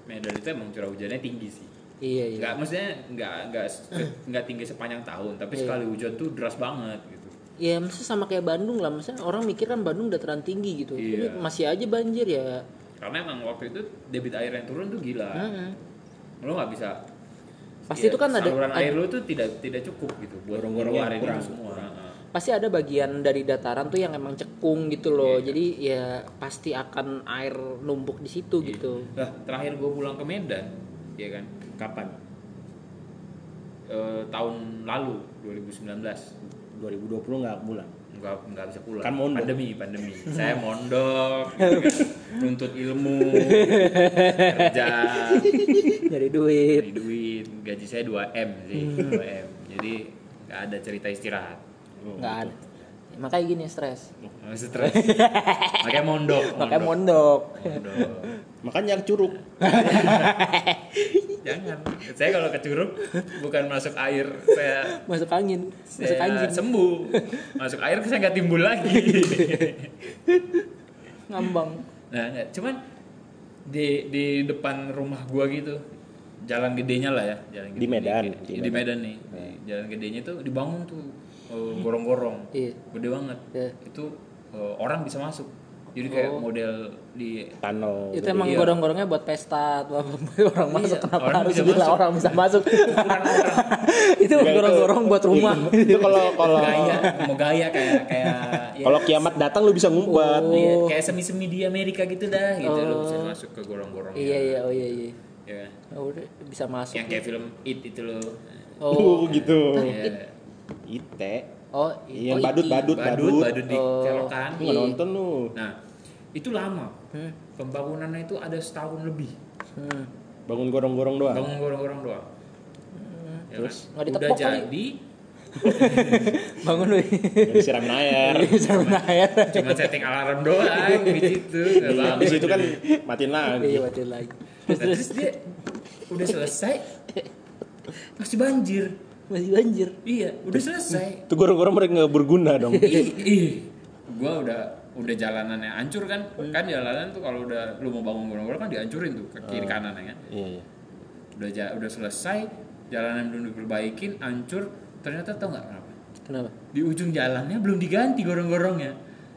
Medan itu emang curah hujannya tinggi sih. Iya iya. Nggak, maksudnya nggak nggak nggak tinggi sepanjang tahun, tapi Iya. sekali hujan tuh deras banget gitu. Ya maksudnya sama kayak Bandung lah, maksudnya orang mikir kan Bandung dataran tinggi gitu. Iya. Tapi masih aja banjir ya. Karena emang waktu itu debit air yang turun tuh gila. Mm-mm. Lu nggak bisa Pasti itu kan ada- saluran ada- air lu tuh tidak tidak cukup gitu buat ngeluarin kurang. itu semua. Heeh. pasti ada bagian dari dataran tuh yang emang cekung gitu loh jadi ya pasti akan air numpuk di situ gitu Nah, terakhir gue pulang ke Medan, ya kan? Kapan? Eh, tahun lalu 2019 2020 nggak pulang. Nggak nggak bisa pulang. Kan mondok. pandemi pandemi. Saya mondok gitu kan. nuntut ilmu kerja. Nyari duit. Cari duit. Gaji saya 2 m sih 2 m. Jadi nggak ada cerita istirahat. Nggak ada. Makanya gini stres. Nggak stres. Makanya mondok makanya mondok. mondok. Makanya curug. jangan. Saya kalau ke Curug bukan masuk air saya masuk angin masuk saya anjing. sembuh. Masuk air saya nggak timbul lagi. Ngambang. Nah cuman di di depan rumah gua gitu jalan gedenya lah ya jalan gede Di Medan, di, di di Medan nih. Di jalan gedenya tuh dibangun tuh eh, gorong-gorong. Iya. gede banget. Iya. itu eh, orang bisa masuk jadi kayak Oh. model di Tunnel. itu emang Iya. gorong-gorongnya buat pesta orang masuk Iya, kenapa orang harus masuk. orang bisa masuk itu gorong-gorong buat rumah Itu kalau kalau gaya mau gaya kayak kayak ya, kalau kiamat datang lu bisa ngumpet. Oh. iya, kayak semi-semi di Amerika gitu dah gitu lo bisa masuk ke gorong-gorong iya iya oh iya iya ya? Oh, udah bisa masuk yang kayak film It itu loh Oh, gitu. Iya. Ite. oh Iya, oh, badut, iki. badut, badut badut di Oh. kelokan Lu nonton lu. nah itu lama Hmm. pembangunannya itu ada setahun lebih Hmm. Bangun gorong-gorong doang. bangun gorong-gorong doang Ya Terus? kan? Udah ditepok kali. jadi bangun wih Disiram air. bisa air cuma setting alarm doang di situ nggak Iya, bangun. Habis itu kan matiin lagi. iya matiin lagi Nah, terus dia udah selesai masih banjir masih banjir iya udah selesai Itu gorong-gorong mereka nggak berguna dong. ih, ih. gua udah udah jalanannya hancur kan? Kan jalanan tuh kalau udah lu mau bangun gorong-gorong kan dihancurin tuh ke kiri kanan ya kan. Iya, iya. udah ja- udah selesai jalanan belum diperbaikin hancur ternyata tau nggak kenapa? Kenapa? Di ujung jalannya belum diganti gorong-gorongnya.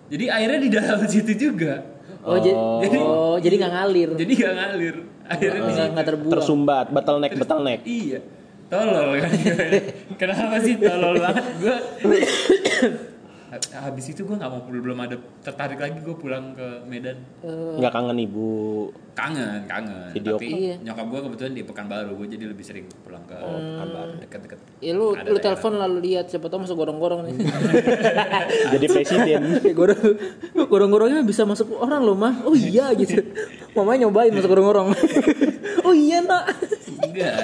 Jadi airnya di dalam situ juga. Oh, jadi Jadi- oh. jadi nggak ngalir. Jadi nggak ngalir. Airnya di nggak terbuang. Tersumbat, bottleneck, bottleneck. iya. Tolol kan? Kenapa sih tolol banget gue habis itu gue nggak mau belum ada tertarik lagi gue pulang ke Medan. Nggak kangen ibu. kangen kangen. Video tapi Iya. nyokap gue kebetulan di Pekanbaru gue jadi lebih sering pulang ke Pekanbaru. deket-deket. Ya lu Ada lu telepon lalu lihat siapa tahu masuk gorong-gorong nih. Jadi presiden. gorong gorong-gorongnya bisa masuk orang loh mah? Oh iya gitu. Mamanya nyobain masuk gorong-gorong. Oh iya nak enggak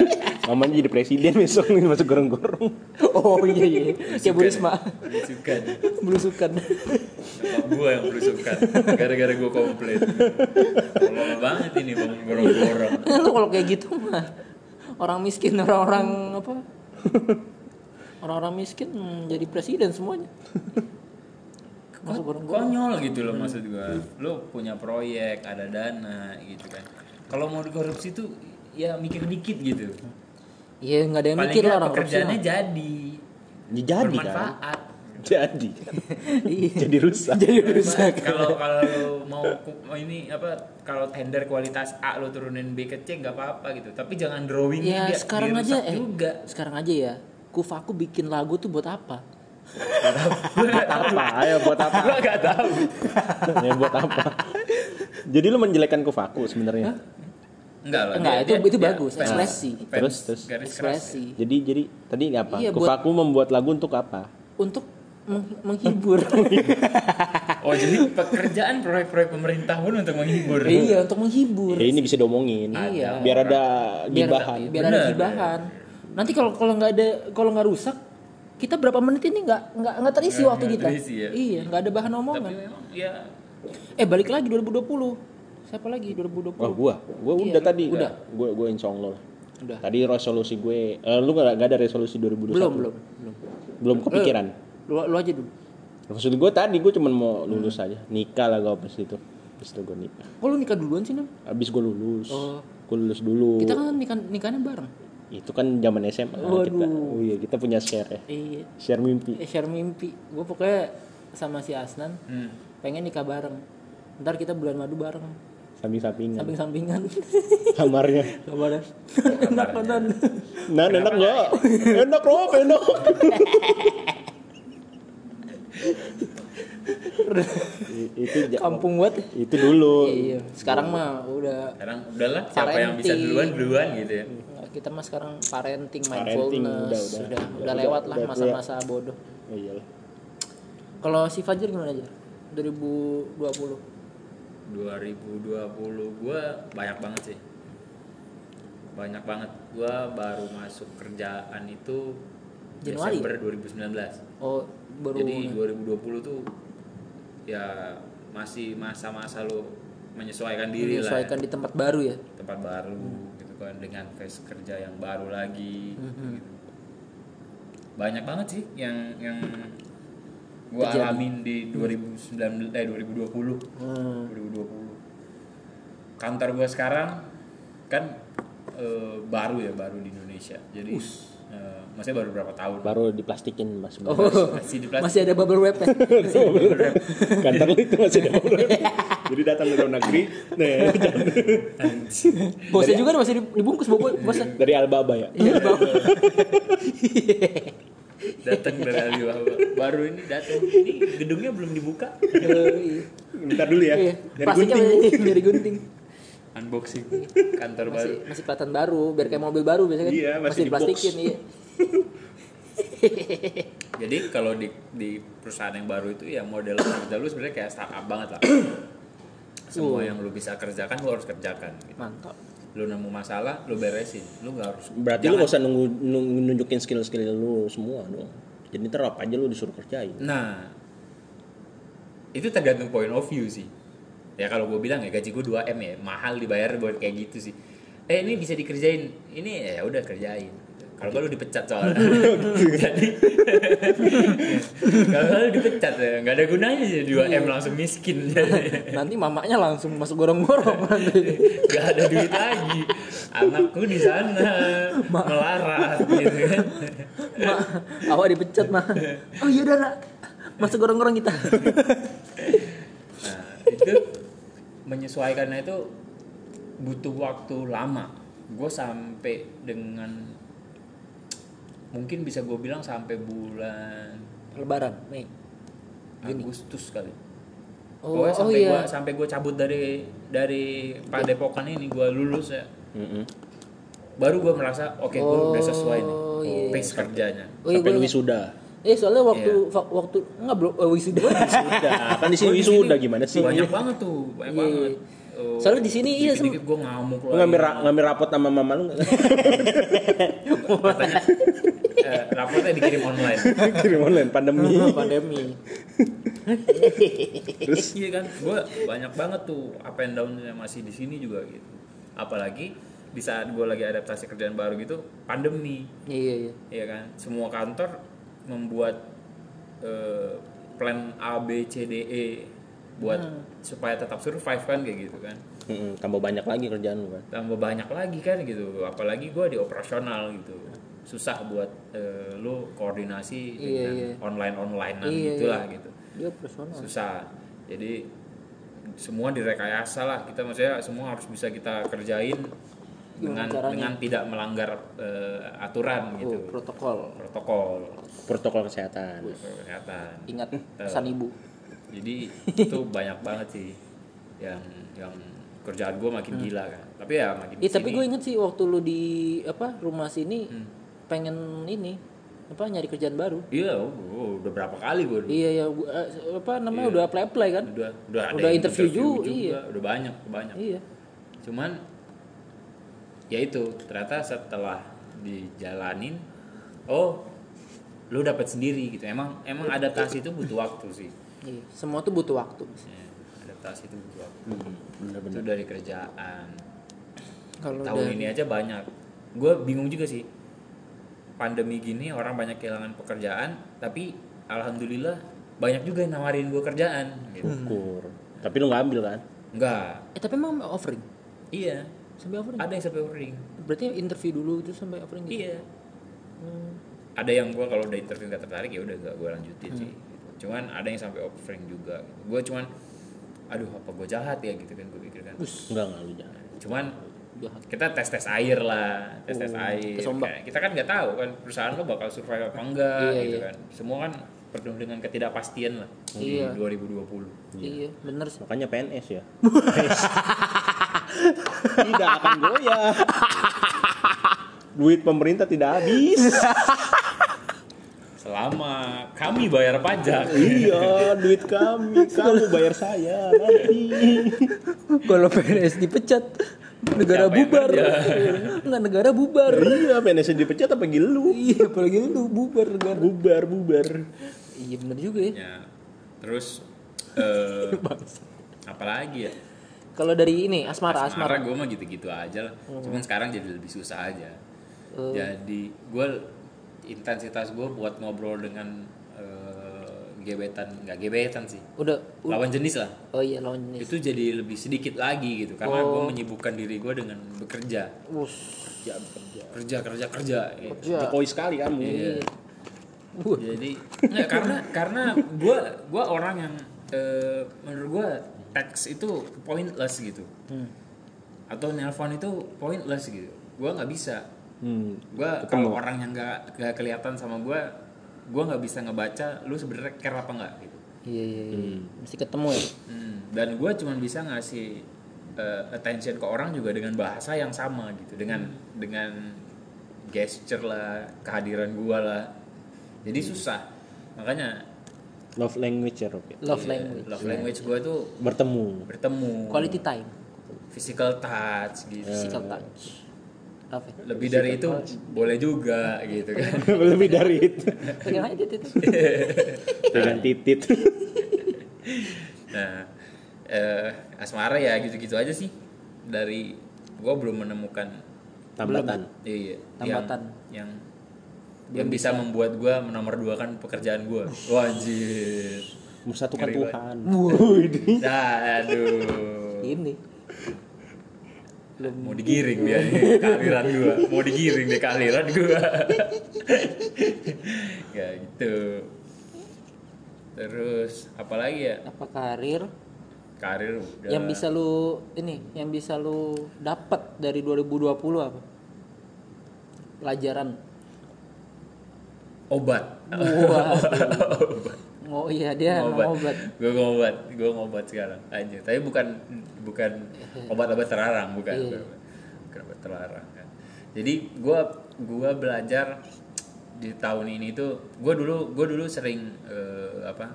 Mamanya jadi presiden besok nih masuk gorong-gorong. oh iya iya. Kayak Bu Risma belusukan. Nyokap gue yang belusukan. Gara-gara gue komplain tolol banget ini bangun gorong-gorong. Lu kalau kayak gitu mah orang miskin orang-orang apa? Orang-orang miskin hmm, jadi presiden semuanya. Masuk konyol gitu loh maksud gua. Lo punya proyek ada dana gitu kan. Kalau mau dikorupsi tuh ya mikir dikit gitu iya nggak ada yang paling mikir lah orang korupsi pekerjaannya jadi Ya, jadi kan. bermanfaat Jadi. Iya. jadi rusak. jadi rusak kalau kalau mau ini apa kalau tender kualitas A lo turunin B ke C nggak apa-apa gitu tapi jangan drawing ya dia sekarang dirusak aja eh juga sekarang aja ya kufaku bikin lagu tuh buat apa buat apa? Ayo buat apa? gua nggak tahu ya buat apa? Jadi lu menjelekkan Kufaku sebenarnya. Enggak lah Enggak, dia- itu- dia- itu dia bagus, fans- ekspresi. fans Terus, terus. garis keras ya. ekspresi Jadi jadi tadi apa? Iya, buat- Kufaku membuat lagu untuk apa? untuk meng- menghibur oh jadi pekerjaan proyek-proyek pemerintah pun untuk menghibur iya untuk menghibur Ya ini bisa diomongin. Iya. Biar ada biar gibahan. biar ada Bener. gibahan nanti kalau kalau nggak ada kalau nggak rusak kita berapa menit ini nggak nggak nggak terisi Nggak- waktu nggak kita terisi ya. iya nggak ada bahan tapi omongan memang ya eh balik lagi 2020 siapa lagi 2020 Wah gua, gua Iya, udah tadi. udah. Gua gua insya Allah. udah Tadi resolusi gue, eh, lu gak, gak ada resolusi 2021? belum belum belum Belum kepikiran. lu, lu aja dulu Maksud gue tadi gue cuma mau lulus aja, nikah lah gue pas itu. Habis itu gue nikah. kok lu nikah duluan sih nam Habis gue lulus, Oh. gue lulus dulu. kita kan nikah nikahnya bareng Itu kan zaman SMA Waduh. kita. Oh iya, kita punya share ya. iya Share mimpi. eh, share mimpi gue pokoknya sama si Asnan hmm. pengen nikah bareng ntar kita bulan madu bareng Samping-sampingan. samping-sampingan Kamarnya. kabarnya enak kanan Nah, enak nggak? Enak Rob, enak. Itu kampung buat itu dulu. iya sekarang mah udah sekarang udahlah siapa yang bisa Parenting. duluan duluan gitu ya kita mah sekarang parenting Parenting, mindfulness udah, udah udah. udah, Udah, lewat udah, lah masa-masa bodoh Oh, iyalah. kalau si Fajar gimana aja 2020 2020 gue banyak banget sih banyak banget gue baru masuk kerjaan itu Januari? Desember 2019 oh baru jadi 2020 tuh ya masih masa-masa lo menyesuaikan diri menyesuaikan lah di tempat baru ya tempat baru gitu kan dengan face kerja yang baru lagi Mhm. gitu. banyak banget sih yang yang gue alamin di 2019 eh 2020 Hmm. 2020 kantor gue sekarang kan eh, baru ya baru di Indonesia jadi eh, maksudnya baru berapa tahun Baru diplastikin Mas. Oh, masih di plastik masih ada bubble wrap ya? Kantor lu itu masih ada problem. Jadi datang dari luar negeri, nah, Bosnya juga masih dibungkus bos bosnya. dari Alibaba ya. Iya, Bang. datang dari Alibaba baru ini datang ini gedungnya belum dibuka. Bentar dulu ya. Iya. Dari Plastiknya gunting. masih- dari gunting. unboxing kantor baru Masih masih kelihatan baru, biar kayak mobil baru biasanya kan. Iya, masih di box. diplastikin iya. jadi kalau di di perusahaan yang baru itu ya model kerja lu sebenarnya kayak startup banget lah semua yang lu bisa kerjakan lu harus kerjakan gitu. Mantap. Lu nemu masalah lu beresin lu nggak harus Berarti lu gak usah nunggu, nunggu nunjukin skill-skill lu semua dong. Jadi ntar apa aja lu disuruh kerjain. Nah, itu tergantung point of view sih. Ya kalau gue bilang ya gaji gue 2 m ya, mahal dibayar buat kayak gitu sih. Eh ini bisa dikerjain, ini ya udah kerjain. Kalau kalau lu dipecat soalnya, jadi kalau lu dipecat ya nggak ada gunanya sih 2 m langsung miskin jadi Nanti mamanya langsung masuk gorong-gorong nanti. nggak ada duit lagi. Anakku di sana melarat gitu kan. Mak, awak dipecat mah. Oh iya udah. Masuk gorong-gorong kita. Nah, itu menyesuaikannya itu butuh waktu lama. Gue sampai dengan mungkin bisa gue bilang sampai bulan Lebaran, Mei. Agustus kali. Oh, Pokoknya oh sampai iya. gua sampai gue cabut dari dari Padepokan ini gue lulus ya. Mm-mm. Baru gue merasa oke gue udah sesuai nih Oh, iya. pace kerjanya. Oh iya, Sampai wisuda. Eh soalnya waktu Iya. fa- waktu enggak bro, oh, wisuda. Wisuda. kan di sini wisuda gimana sih? Banyak banget tuh, banyak Iya, banget. Iya. Soalnya di sini iya, dikit gue ngamuk Lu ngambil ra- ngambil rapot sama mama lu nggak? Katanya, eh, rapotnya dikirim online. Kirim online pandemi. pandemi. Terus iya kan gue banyak banget tuh up and downnya masih di sini juga gitu apalagi di saat gue lagi adaptasi kerjaan baru gitu pandemi Iya iya. ya kan semua kantor membuat eh, plan A B C D E buat supaya tetap survive kan kayak gitu kan Mm-mm, tambah banyak lagi kerjaan lu kan. tambah banyak lagi kan gitu apalagi gue di operasional gitu susah buat eh, lu koordinasi Iya, dengan iya. online onlinean Iya, gitulah iya. gitu Dia personal. susah jadi semua direkayasa lah kita maksudnya semua harus bisa kita kerjain dengan caranya? dengan tidak melanggar eh, aturan Oh, gitu protokol. protokol Protokol kesehatan. kesehatan Ingat pesan ibu. Jadi itu banyak banget sih yang yang kerjaan gue makin gila kan tapi ya makin Ih, tapi gue inget sih waktu lu di apa rumah sini Hmm. pengen ini apa nyari kerjaan baru. iya oh, oh, udah berapa kali gue Iya ya gua, apa namanya udah apply apply kan? udah udah ada Udah yang interview juga, iya. udah banyak banyak Iya. cuman ya itu ternyata setelah dijalanin oh lu dapat sendiri gitu emang emang adaptasi itu butuh waktu sih Iya. Semua tuh butuh waktu. Ya, adaptasi itu butuh waktu Hmm, bener-bener. itu dari kerjaan Kalau tahun dari- ini aja banyak gue bingung juga sih pandemi gini orang banyak kehilangan pekerjaan tapi alhamdulillah banyak juga yang nawarin gue kerjaan gitu. Syukur. Tapi lu nggak ambil kan? enggak Eh tapi emang offering iya sampai offering. ada yang sampai offering Berarti interview dulu itu sampai offering gitu. iya Hmm. ada yang gue kalau udah interview nggak tertarik ya udah gak gue lanjutin sih gitu. Cuman ada yang sampai offering juga gitu. gue cuman aduh apa gue jahat ya gitu kan gue pikir kan Enggak enggak lu jangan. cuman Jahat. kita tes tes air lah tes tes Oh, air. Kayak kita kan nggak tahu kan perusahaan lo bakal survive apa enggak Iya, gitu iya. kan semua kan penuh dengan ketidakpastian lah Iya. di 2020 Iya, bener sih. Makanya PNS ya. tidak akan goyah. Duit pemerintah tidak habis. selama kami bayar pajak iya, duit kami, kamu bayar saya nanti. Kalau PNS dipecat, negara Siapa bubar. Enggak negara bubar. iya, PNS dipecat apa gilu? Iya, apalagi lu bubar negara. Bubar, bubar. Iya bener juga ya. ya terus eh apalagi ya Kalau dari ini asmara asmara. gue mah gitu-gitu aja lah cuman sekarang jadi lebih susah aja Oh. jadi gue intensitas gue buat ngobrol dengan eh, gebetan nggak gebetan sih Udah. u- lawan jenis lah Oh iya lawan jenis. itu jadi lebih sedikit lagi gitu karena Oh. gue menyibukkan diri gue dengan bekerja Us. Ya, bekerja. kerja kerja kerja gitu. Ya. Jokowi sekali kamu. Iya. Wuh. jadi nggak karena karena gue gua orang yang eh, menurut gue teks itu pointless gitu Hmm. atau nelpon itu pointless gitu gue nggak bisa Hmm. gue kalau orang yang nggak nggak kelihatan sama gue gue nggak bisa ngebaca lu sebenarnya care apa nggak gitu Iya iya iya. Mesti ketemu ya. Hmm, dan gue cuma bisa ngasih eh, attention ke orang juga dengan bahasa yang sama gitu dengan dengan gesture lah kehadiran gue lah jadi susah makanya Love language ya, Rob. ya? Love iya, language. love language gue tuh Bertemu. bertemu Quality time. physical touch gitu Physical touch. Apa? lebih dari itu boleh juga gitu kan Lebih dari itu. Pegang aja titit. Dengan titit. nah eh, asmara ya gitu-gitu aja sih dari gue belum menemukan Tambatan. iya Tambatan. yang yang, yang bisa, membuat gue menomor dua kan pekerjaan gue wajib Mempersatukan Tuhan. nah, aduh Ini. Belum. mau digiring dia nih, kealiran gue mau digiring deh kealiran gue ya gitu terus apalagi ya Apa karir karir udah yang bisa lu ini, yang bisa lu dapat dari 2020 apa? Pelajaran. obat Wah. Oh iya dia ngobat. emang obat. Gue ngobat, gue ngobat sekarang. Aja. Tapi bukan bukan obat-obat terlarang, bukan. Iya. Bukan, obat terlarang. kan. Jadi gue gua belajar di tahun ini tuh, gue dulu gue dulu sering eh, apa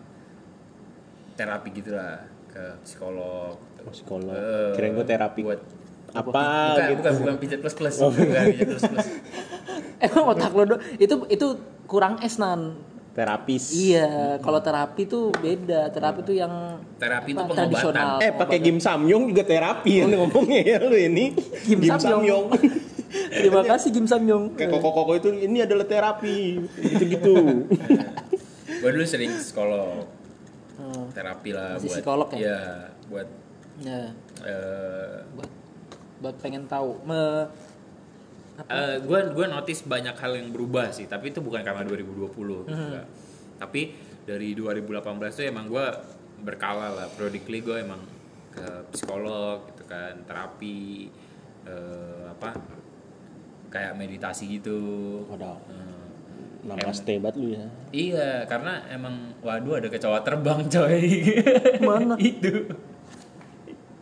terapi gitulah ke psikolog. Oh, psikolog. Eh, Kirain gua terapi. Buat Apa bukan, gitu. bukan bukan pijat plus plus, bukan pijat plus plus. Emang otak lo do itu itu kurang es nan. Terapis. Iya, kalau terapi tuh beda. Terapi tuh yang Terapi itu apa, pengobatan. tradisional. Eh pakai Gim Samyong juga terapi ya ngomongnya ya lu ini. Gim Samyong. Terima kasih Kim Samyong. Kayak koko-koko itu ini adalah terapi. Gitu-gitu. gue dulu sering psikolog, Hmm. terapi lah Masih buat psikolog ya? Iya, buat Ya, eh, buat buat pengen tahu. Me, Gue gue notice banyak hal yang berubah sih tapi itu bukan karena 2020 gitu Hmm. kan. tapi dari 2018 tuh emang gue berkala lah periodically gue emang ke psikolog gitu kan terapi eh, apa kayak meditasi gitu Waduh. Stay banget lu ya. iya karena emang waduh ada kecoa terbang coy Mana? itu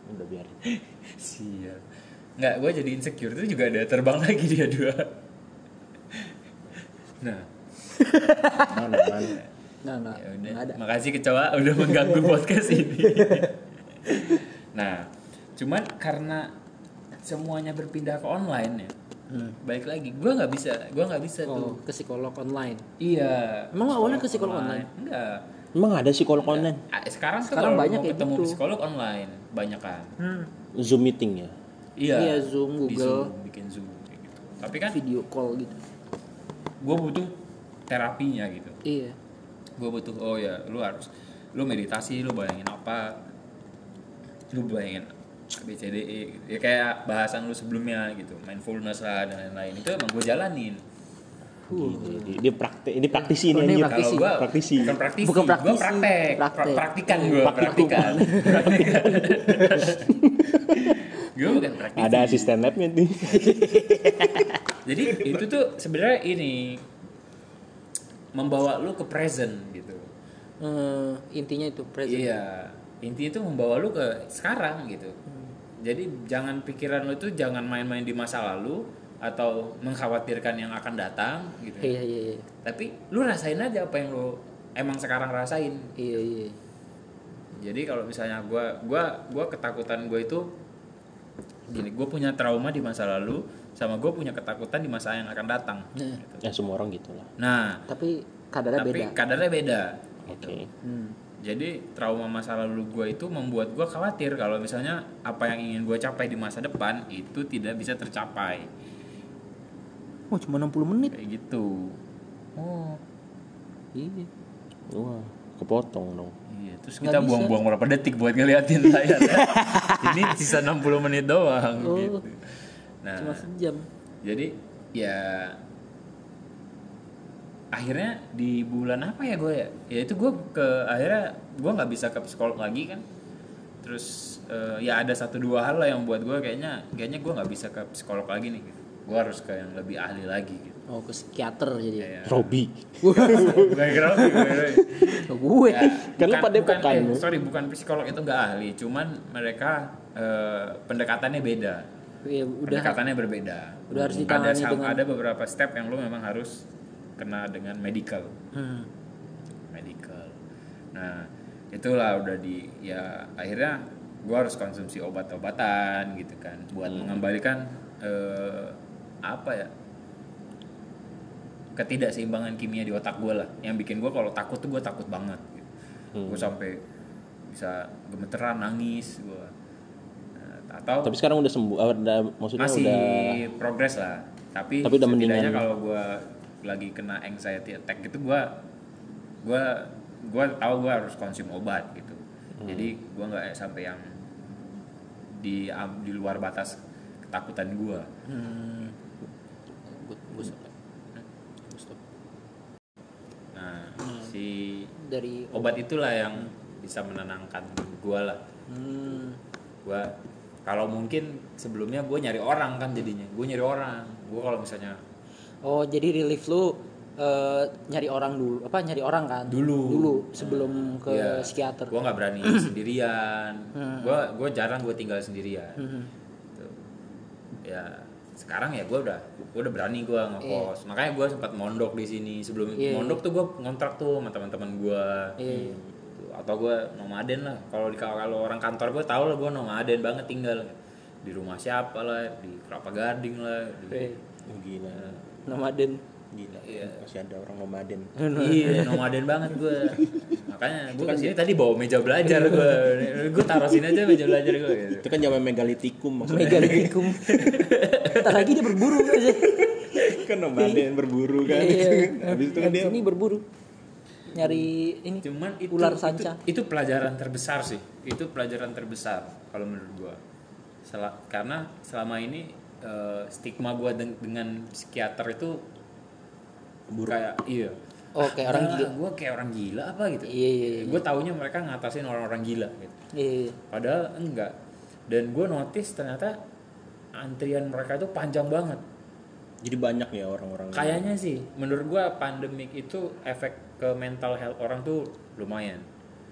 Udah biarin. sial nggak gue jadi insecure itu juga ada terbang lagi dia dua nah Mana mana. ya udah nggak ada. makasih kecoa udah mengganggu podcast ini nah cuman karena semuanya berpindah ke online ya Hmm. baik lagi gue nggak bisa gue nggak bisa tuh Oh, ke psikolog online. iya Emang lo awalnya ke psikolog online? enggak Emang ada psikolog online? Sekarang tuh Sekarang banyak ketemu gitu. psikolog online banyak kan Hmm. Zoom meeting ya. Iya Iya, Zoom, Di Google. Zoom, bikin zoom kayak gitu tapi kan Video call gitu. gue butuh terapinya gitu Iya. gue butuh oh ya lu harus lu meditasi lu bayangin apa lu bayangin ABCDE gitu. ya kayak bahasan lu sebelumnya gitu mindfulness lah dan lain-lain itu emang gue jalanin Gini, dia, dia praktek, ini praktisi Oh, ini ini anjir. Kalau gua Praktisi. bukan praktisi, Bukan gua praktisi, praktek, praktek. Pra- praktikan gua. Praktikan. Bukan praktisi. Ada asisten labnya nih. Jadi itu tuh sebenarnya ini membawa lu ke present gitu. Eh, intinya itu present. Iya, intinya itu membawa lu ke sekarang gitu. Hmm. Jadi jangan pikiran lu itu jangan main-main di masa lalu atau mengkhawatirkan yang akan datang gitu. Iya iya iya. Tapi lu rasain aja apa yang lu emang sekarang rasain. Iya iya. Jadi kalau misalnya gua gua gua ketakutan gue itu gini, gue punya trauma di masa lalu sama gue punya ketakutan di masa yang akan datang. Nah, Ya semua orang gitu lah. Nah, tapi kadarnya tapi beda. kadarnya beda. Oke. Hmm. Jadi trauma masa lalu gue itu membuat gue khawatir kalau misalnya apa yang ingin gue capai di masa depan itu tidak bisa tercapai Oh, cuma 60 menit. kayak gitu. Oh. Iya. Wah, kepotong dong. Iya, terus Nggak kita bisa. buang-buang berapa detik buat ngeliatin layar. Ini sisa 60 menit doang Oh. gitu. Nah, Cuma sejam. jadi ya akhirnya di bulan apa ya gue ya ya itu gue ke akhirnya gue nggak bisa ke psikolog lagi kan terus eh, ya ada satu dua hal lah yang buat gue kayaknya kayaknya gue nggak bisa ke psikolog lagi nih gitu. gue harus ke yang lebih ahli lagi gitu Oh, ke psikiater jadi. Kayak- Robi. bukan kira gue. Ya, Kan lu bukan- pada bukan, eh, sorry bukan psikolog itu nggak ahli cuman mereka eh, pendekatannya beda Iya, udah pendekatannya berbeda. udah harus ada dengan- ada beberapa step yang lu memang harus kena dengan medical, Hmm. medical. Nah itulah udah di ya akhirnya gua harus konsumsi obat-obatan gitu kan buat mengembalikan eh, apa ya ketidakseimbangan kimia di otak gue lah yang bikin gue kalau takut tuh gue takut banget gitu. gue sampai bisa gemeteran nangis gue atau Tapi sekarang udah sembuh. ah, Udah, maksudnya masih udah progres lah tapi, Tapi udah setidaknya mendingan. kalau gue lagi kena anxiety attack gitu gue gue gue tahu gue harus konsum obat gitu Hmm. jadi gue nggak sampai yang di di luar batas ketakutan gue Hmm. Gue stop. nah Hmm. Si Dari obat itulah yang bisa menenangkan gue lah hmm. gue kalau mungkin sebelumnya gue nyari orang kan jadinya gue nyari orang gue kalau misalnya Oh, jadi relief lu eh, nyari orang dulu apa nyari orang kan? Dulu. Dulu sebelum ke Iya. psikiater. gue nggak berani sendirian gue gue jarang gue tinggal sendirian Hmm. Gitu. ya sekarang ya gue udah gue udah berani gue ngekos makanya gue sempat mondok di sini sebelum Iya, mondok tuh gue ngontrak tuh sama teman-teman gue Iya. atau gue nomaden lah kalau di kalau orang kantor gue tau lah gue nomaden banget tinggal di rumah siapa lah di kelapa gading lah di, Eh, Oh, gila. nomaden. Gila. Iya. Masih ada orang nomaden. iya nomaden banget gue makanya gue ke sini tadi bawa meja belajar gue gue taruh sini aja meja belajar gue gitu. Itu kan zaman megalitikum maksudnya. Megalitikum. Ntar lagi dia berburu aja. kan nomaden berburu kan. Iya. Habis itu kan dia Ini berburu. Nyari ini cuman itu, ular itu- sanca. itu, pelajaran terbesar sih itu pelajaran terbesar kalau menurut gue Sel- karena selama ini eh, stigma gue dengan psikiater itu kayak iya Oh, kayak orang gila. gue kayak orang gila apa gitu Iya, iya, iya. gue taunya mereka ngatasin orang-orang gila gitu Iya. padahal enggak dan gue notice ternyata antrian mereka itu panjang banget jadi banyak ya orang-orang. kayaknya sih menurut gue pandemik itu efek ke mental health orang tuh lumayan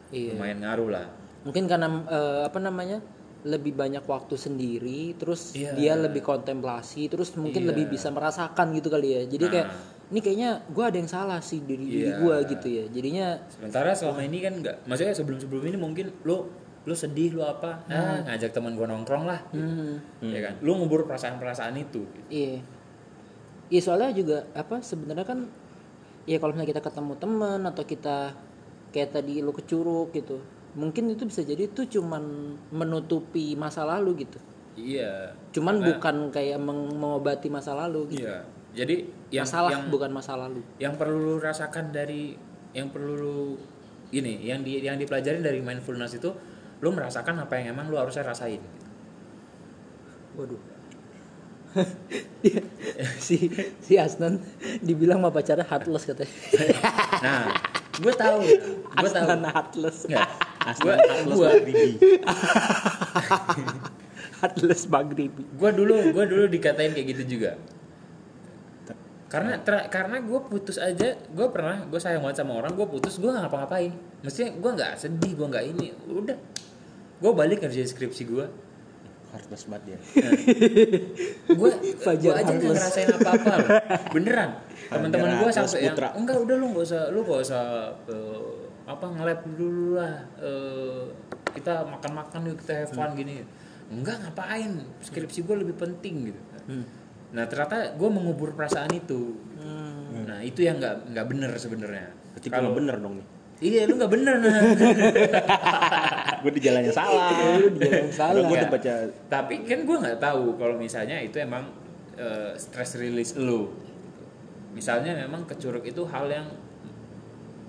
Iya. lumayan ngaruh lah Mungkin karena eh, apa namanya? lebih banyak waktu sendiri, terus Iya. dia lebih kontemplasi, terus mungkin Iya. lebih bisa merasakan gitu kali ya. Jadi kayak Nah. ini kayaknya gue ada yang salah sih diri Iya. gue gitu ya. Jadinya sementara selama ini kan enggak maksudnya sebelum sebelum ini mungkin lu lu sedih lu apa ah, ngajak teman gue nongkrong lah gitu. hmm, ya kan lu ngubur perasaan-perasaan itu gitu. iya. Iya soalnya juga apa sebenarnya kan ya kalau misalnya kita ketemu teman atau kita kayak tadi lu ke curug gitu. Mungkin itu bisa jadi itu cuman menutupi masa lalu gitu. iya Cuman Karena- bukan kayak meng- mengobati masa lalu gitu. iya jadi yang Masalah yang bukan masa lalu. yang perlu lu rasakan dari yang perlu lu ini yang di yang dipelajarin dari mindfulness itu lu merasakan apa yang emang lu harusnya rasain Waduh. si si Asnan dibilang sama pacarnya heartless katanya. Nah, gue tahu, gue tahu. Asnan heartless. Nggak, Aslan gue Atlas gue Maghribi. heartless maghribi. gue dulu gue dulu dikatain kayak gitu juga. Karena ter- karena gue putus aja, gue pernah gue sayang banget sama orang, gue putus gue nggak ngapa-ngapain. Mestinya gue nggak sedih, gue nggak ini, udah. Gue balik ngerjain skripsi gue, Heartless banget dia. gue Fajar gue aja nggak ngerasain apa apa beneran. Teman-teman gue sampai yang enggak udah lu nggak usah lu nggak usah eh, apa ngelap dulu lah eh, kita makan-makan yuk kita have fun gini. Enggak ngapain? Skripsi gue lebih penting gitu. Nah ternyata gue mengubur perasaan itu. Hmm. nah itu yang nggak nggak bener sebenarnya. Berarti kalau bener dong nih. iya lu nggak bener nah Gue di jalan yang salah. Lu di jalan salah. Gue udah baca. Tapi kan gue nggak tahu kalau misalnya itu emang eh, stress release lu. Misalnya memang kecuruk itu hal yang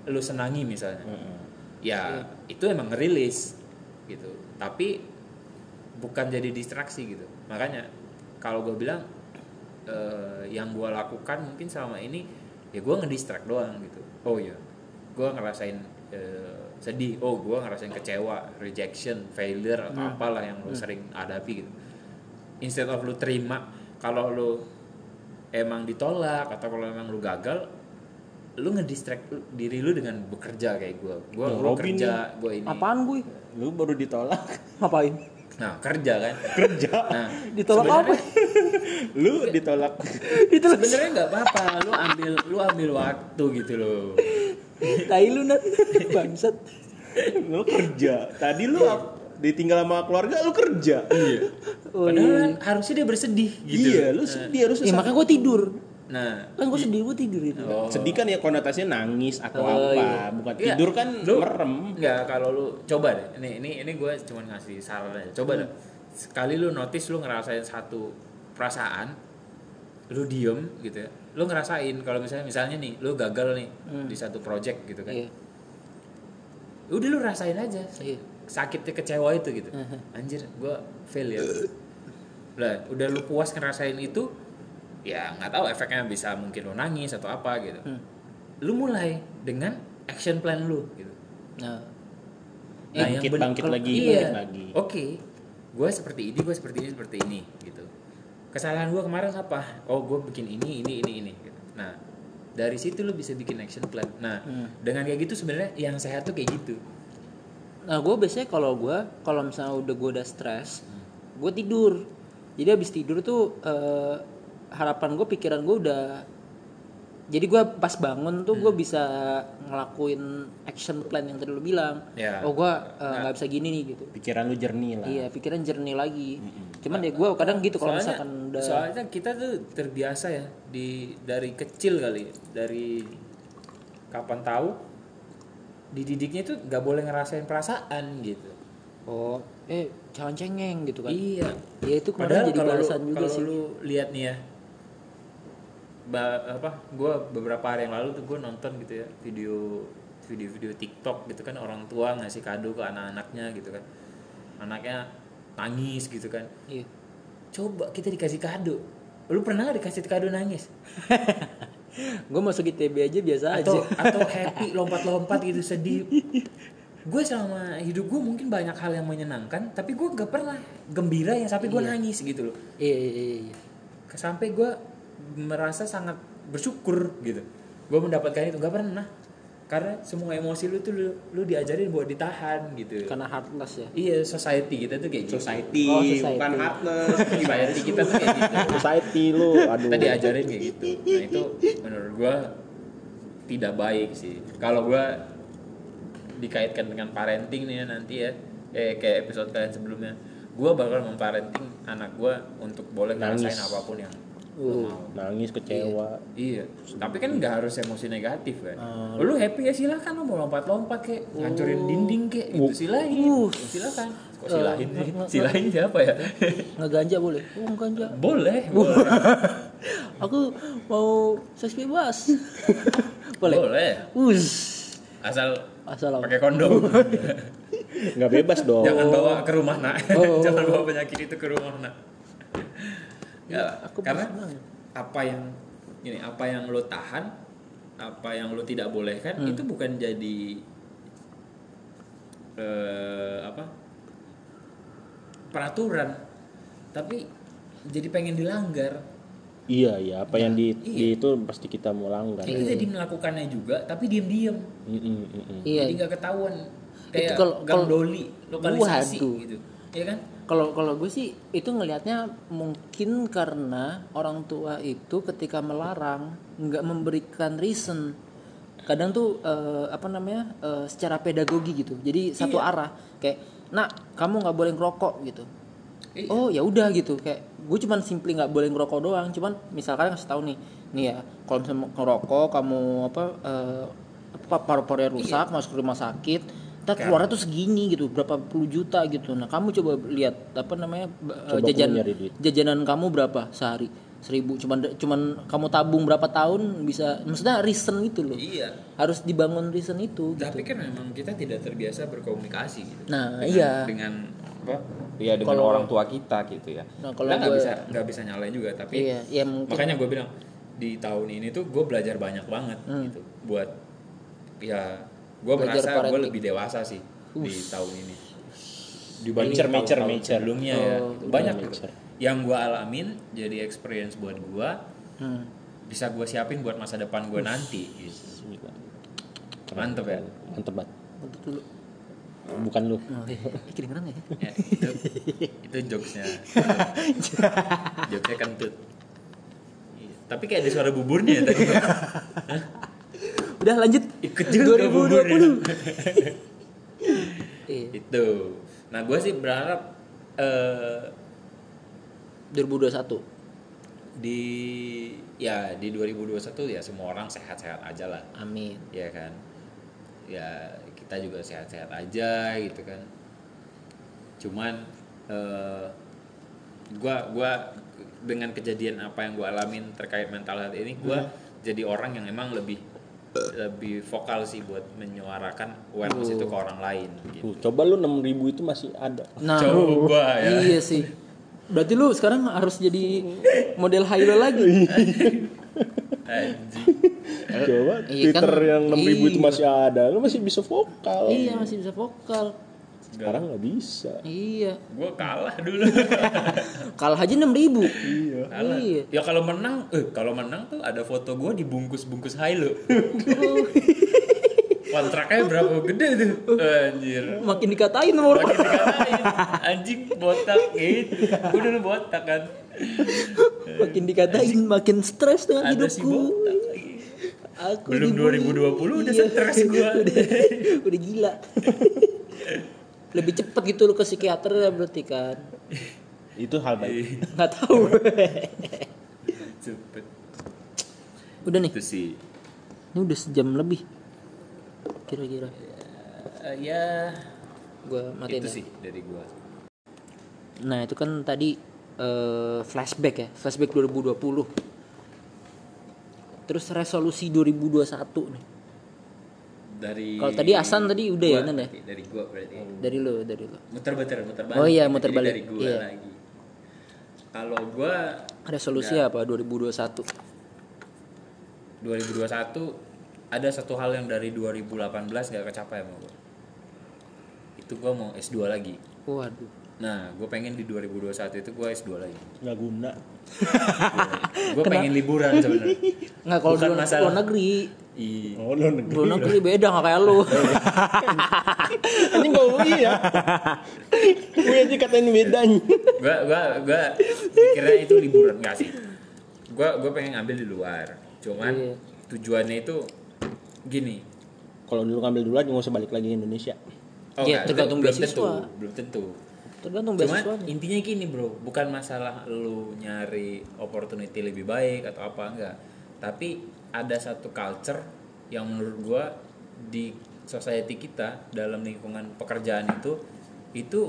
lu senangi misalnya. Ya itu emang ngerilis gitu. Tapi bukan jadi distraksi gitu. Makanya kalau gue bilang eh, yang gue lakukan mungkin selama ini ya gue ngedistract doang gitu. Oh ya gue ngerasain eh, sedih oh gue ngerasain kecewa rejection failure atau apalah yang lu sering hadapi gitu instead of lu terima kalau lu emang ditolak atau kalau emang lu gagal lu ngedistract diri lu dengan bekerja kayak gue gue Robin kerja gue ini Apaan gue? lu baru ditolak. Ngapain? nah kerja kan Kerja. nah Ditolak apa? Lu ditolak. Itu sebenarnya nggak apa-apa lu ambil lu ambil waktu gitu loh Tai lu nat. Bangsat. lu kerja. Tadi lu ditinggal sama keluarga lu kerja. Iya. Oh, padahal iya. kan harusnya dia bersedih gitu Iya, lu sedih harusnya. Ya makanya gue tidur. nah Kan gue sedih gue tidur itu. oh. Sedih kan ya konotasinya nangis atau Oh, apa, iya. bukan Iya, tidur kan lu- merem. Nggak, kalau lu coba deh. Ini ini ini gue cuma ngasih saran aja. Coba deh. Sekali lu notice lu ngerasain satu perasaan, lu diem gitu ya. Lu ngerasain kalau misalnya misalnya nih, lu gagal nih di satu project gitu kan. Iya. Udah lu rasain aja. Iya. Sakitnya kecewa itu gitu. Anjir, gue fail ya. Lah, udah lu puas ngerasain itu, ya nggak tahu efeknya bisa mungkin lu nangis atau apa gitu. Hmm. Lu mulai dengan action plan lu gitu. Nah. Nah, Bangkit, ben- bangkit lagi, iya. bangkit lagi. Oke, gue seperti ini, gue seperti ini, seperti ini. Kesalahan gue kemarin apa? Oh, gue bikin ini, ini, ini, ini. Gitu. Nah, dari situ lu bisa bikin action plan. Nah, Hmm. dengan kayak gitu sebenarnya yang sehat tuh kayak gitu. Nah gue biasanya kalau gue kalau misalnya udah gue udah stres, gue tidur. Jadi habis tidur tuh eh, harapan gue pikiran gue udah. Jadi gue pas bangun tuh gue bisa ngelakuin action plan yang tadi lu bilang. Ya. Oh gue eh, nggak bisa gini nih gitu. Pikiran lu jernih lah. Iya pikiran jernih lagi. Cuman ya gue kadang gitu kalau misalkan udah. soalnya kita tuh terbiasa ya di dari kecil kali, dari kapan tahu dididiknya tuh nggak boleh ngerasain perasaan gitu. Oh eh jangan cengeng gitu kan. Iya. Ya itu Padahal kemarin jadi kalau lu, balasan juga kalau sih. lu lihat nih ya, ba- apa, gue beberapa hari yang lalu tuh gue nonton gitu ya video video-video TikTok gitu kan orang tua ngasih kado ke anak-anaknya gitu kan, anaknya nangis gitu kan, Iya. coba kita dikasih kado, lu pernah gak dikasih kado nangis? gue masuk ITB aja biasa Atau aja. atau happy lompat-lompat gitu sedih? Gue selama hidup gue mungkin banyak hal yang menyenangkan, tapi gue gak pernah gembira ya sampai gue Iya. nangis gitu loh. Iya iya iya. iya. sampai gue merasa sangat bersyukur gitu gue mendapatkan itu nggak pernah karena semua emosi lu tuh lu, lu diajarin buat ditahan gitu Karena heartless ya. iya society kita tuh kayak gitu Society, Oh, society. bukan heartless. society kita tuh kayak gitu Society lu, aduh. kita diajarin kayak gitu nah itu menurut gue tidak baik sih kalau gue dikaitkan dengan parenting nih ya nanti ya eh kayak episode kalian sebelumnya gue bakal memparenting anak gue untuk boleh ngerasain apa pun yang Uh. Nangis kecewa. Iya, tapi kan nggak harus emosi negatif kan. Ah. lu happy ya silakan lu mau lompat-lompat kek, ngancurin dinding Oh. gitu silahin. Uh. Silakan. Kok silahin sih? nge- nge- Silahin siapa ya? Ngeganja boleh? Oh ganja. boleh, boleh. Aku mau seks bebas. boleh. Boleh. Us. Asal Asal pakai kondom. Nggak bebas dong. Jangan bawa ke rumah nak. Oh. Jangan bawa penyakit itu ke rumah nak. Ya, aku karena senang. apa yang ini apa yang lo tahan, apa yang lo tidak bolehkan Hmm. itu bukan jadi eh, apa peraturan, tapi jadi pengen dilanggar. Iya iya apa yang di, Iya. di itu pasti kita mau langgar. Kita jadi melakukannya juga, tapi diem-diem. Mm, mm, mm, mm. Iya. Jadi nggak ketahuan. Kayak kalau- gang kalau- doli, lokalisasi Waduh. gitu. Iya kan? Kalau kalau gue sih itu ngelihatnya mungkin karena orang tua itu ketika melarang nggak memberikan reason. Kadang tuh eh, apa namanya eh, secara pedagogi gitu. Jadi satu Iya. arah kayak, nak kamu nggak boleh ngerokok gitu. Iya. Oh ya udah gitu kayak gue cuman simply nggak boleh ngerokok doang. Cuman misalkan kasih tahu nih, nih ya kalau misalnya ngerokok kamu apa apa paru-parunya rusak masuk rumah sakit Ntar Kan. keluarnya tuh segini gitu, berapa puluh juta gitu. Nah kamu coba lihat apa namanya eh, Coba jajan nyari duit. jajanan kamu berapa sehari? Seribu. Cuman cuman kamu tabung berapa tahun bisa, maksudnya reason itu loh. Iya. Harus dibangun reason itu. Gitu. Tapi kan memang kita tidak terbiasa berkomunikasi gitu. Nah, Dengan- iya. Dengan apa? Ya dengan Kalau- orang tua kita gitu ya. Nah, kalau Kita nggak bisa nggak bisa nyalain juga tapi Iya, ya mungkin. makanya gue bilang di tahun ini tuh gue belajar banyak banget Hmm. gitu buat ya gue merasa gue lebih dewasa sih di tahun ini Mature, mature, tahun-tahun mature. sebelumnya ya Oh, gitu. banyak mature. gitu. yang gue alamin jadi experience buat gue Hmm. bisa gue siapin buat masa depan gue nanti gitu. mantep ya Mantep banget. Untuk dulu. Bukan lu. Oh, iya. Eh, kedengeran ya? ya, itu itu jokesnya jokesnya kentut Iya. tapi kayak ada suara buburnya ya tadi Udah lanjut. ikut juga 2020. buburnya Iya. itu nah gue sih berharap eh 2021. di ya di 2021 ya semua orang sehat-sehat aja lah Amin. ya kan ya kita juga sehat-sehat aja gitu kan cuman eh gua gua dengan kejadian apa yang gua alamin terkait mental health ini gua jadi orang yang emang lebih lebih vokal sih buat menyuarakan awareness itu ke orang lain gitu. Tuh, coba lu 6000 itu masih ada. Nah, Coba ya. Iya sih. Berarti lu sekarang harus jadi model high lagi. Coba Iya kan? Twitter yang 6000 itu Iya. masih ada. Lu masih bisa vokal. iya, masih bisa vokal. Sekarang nggak bisa. Iya. Gua kalah dulu. Kalah aja 6000. Iya. kalah. Iya. Ya kalau menang, eh kalau menang tuh ada foto gua dibungkus-bungkus Hilo. Kontraknya berapa gede tuh? Anjir. Makin dikatain sama orang. Makin dikatain anjing botak gitu. Gue dulu botak kan. Makin dikatain makin stres dengan Ada si hidupku. botak lagi. Aku Belum dibully. 2020 udah Iya. stres gua. udah, udah gila. Lebih cepet gitu lu ke psikiater ya berarti kan. Itu hal baik. Nggak tahu. Cepet. udah nih. Itu sih. Ini udah sejam lebih. Kira-kira. Eh, ya Gua matiin itu ya. sih dari gua. Nah, itu kan tadi eh, flashback ya, flashback 2020. Terus resolusi 2021 nih. Dari Kalau tadi Asan tadi udah ya, gua Nan, ya? berarti, Dari gua berarti. Dari lo, dari lo. Muter-muter, muter balik. Oh iya, Jadi muter balik. Dari gua Iya. lagi. Kalau gua Resolusi Ya. apa 2021? 2021 ada satu hal yang dari 2018 gak kecapai sama gue itu gue mau S2 lagi Waduh. Nah gue pengen di 2021 itu gue S2 lagi Nggak guna. gue pengen liburan sebenarnya Nggak kalau di Bukan luar, masalah. luar negeri. Ih, Oh, lu negeri. Luar negeri beda nggak kayak lu. Ini nggak UI ya. Gue aja katain bedanya. gue gue gue pikirnya itu liburan gak sih gue gue pengen ngambil di luar cuman Iya. tujuannya itu gini Kalau dulu ngambil dulu aja nggak usah balik lagi ke Indonesia. oh Iya, nggak, tergantung belum beasiswa. tentu belum tentu Tergantung Cuman beasiswanya. intinya gini bro, bukan masalah lu nyari opportunity lebih baik atau apa enggak, tapi ada satu culture yang menurut gua di society kita dalam lingkungan pekerjaan itu itu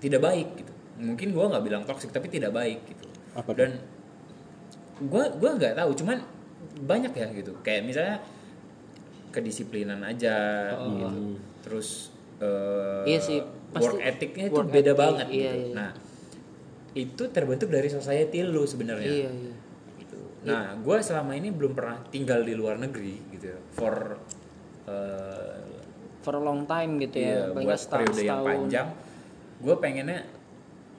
tidak baik gitu. Mungkin gua nggak bilang toxic tapi tidak baik gitu. Apa? Dan gua gua nggak tahu, cuman banyak ya gitu. Kayak misalnya kedisiplinan aja gitu. Terus eh, Iya sih, pasti work ethicnya itu work beda ethic, banget iya, gitu. iya. Nah, itu terbentuk dari society lu sebenarnya iya iya gitu. Nah, gue selama ini belum pernah tinggal di luar negeri gitu ya. For eh, for a long time gitu iya, ya buat setahun periode yang setahun. panjang, gue pengennya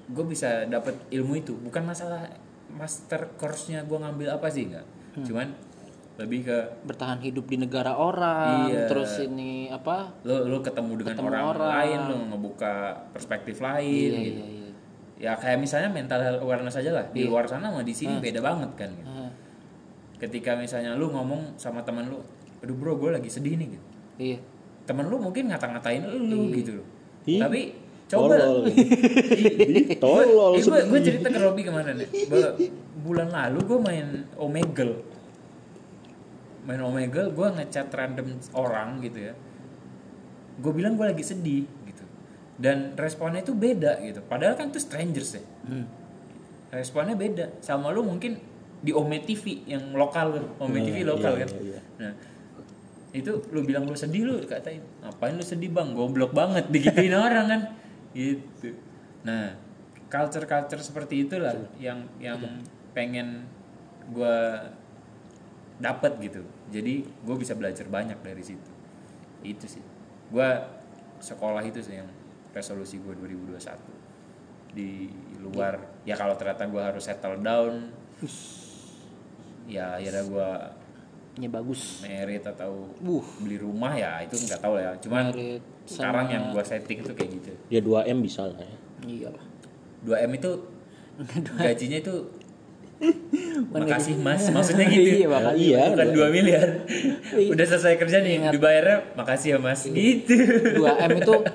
gue bisa dapat ilmu itu. Bukan masalah master course-nya gue ngambil apa sih enggak. Hmm. Cuman lebih ke bertahan hidup di negara orang Iya. terus ini apa lo lo ketemu dengan Ketemu orang, orang. lain, lo ngebuka perspektif lain iya gitu. iya iya Ya kayak misalnya mental health awareness aja lah. Di Iya. luar sana sama di sini beda banget kan. gitu. Ah, Ketika misalnya lu ngomong sama teman lu, aduh bro gue lagi sedih nih gitu. iya temen lu mungkin ngata-ngatain lu gitu loh. Ih, Tapi coba Tolol. Ih, Tolol. gue cerita ke Robi ke mana nih? Bahwa bulan lalu gue main Omegle. Main Omegle gue ngechat random orang gitu ya. Gue bilang gue lagi sedih gitu. Dan responnya itu beda gitu. Padahal kan itu strangers ya. Hmm. Responnya beda. Sama lu mungkin di Ome TV yang lokal kan. Ome TV lokal iya, kan. iya, iya. Nah, itu lu bilang lu sedih lu katain ngapain lu sedih bang goblok banget digituin orang kan gitu nah culture culture seperti itulah yang yang pengen gua dapat gitu jadi gue bisa belajar banyak dari situ. Itu sih. Gua sekolah itu sih yang resolusi gue 2021 di luar ya kalau ternyata gua harus settle down ya akhirnya gua ini bagus. merit atau Uh. beli rumah ya itu nggak tahu ya. Cuman Merit sekarang yang gua setting itu kayak gitu. Ya 2M bisa lah ya. iya. 2 m itu gajinya itu makasih mas maksudnya gitu Iya, makasih. Iya. bukan 2 miliar Iya. udah selesai kerja nih Ingat. dibayarnya makasih ya mas gitu 2M itu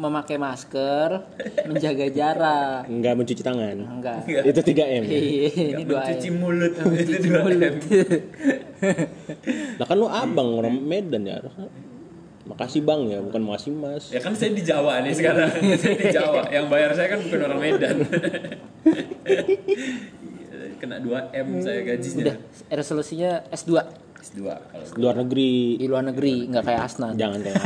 memakai masker menjaga jarak Enggak mencuci tangan. enggak Enggak. Itu 3M. ya? Iya, Nggak ini 2M mencuci mulut itu mencuci 2 mulut m Lah kan lu abang orang Medan ya. Makasih bang ya, bukan makasih mas. ya kan saya di Jawa nih sekarang saya di Jawa yang bayar saya kan bukan orang Medan kena 2 m saya gajinya udah resolusinya S2 S2 kalau Luar negeri. di luar negeri nggak kayak Asnan Jangan kayak.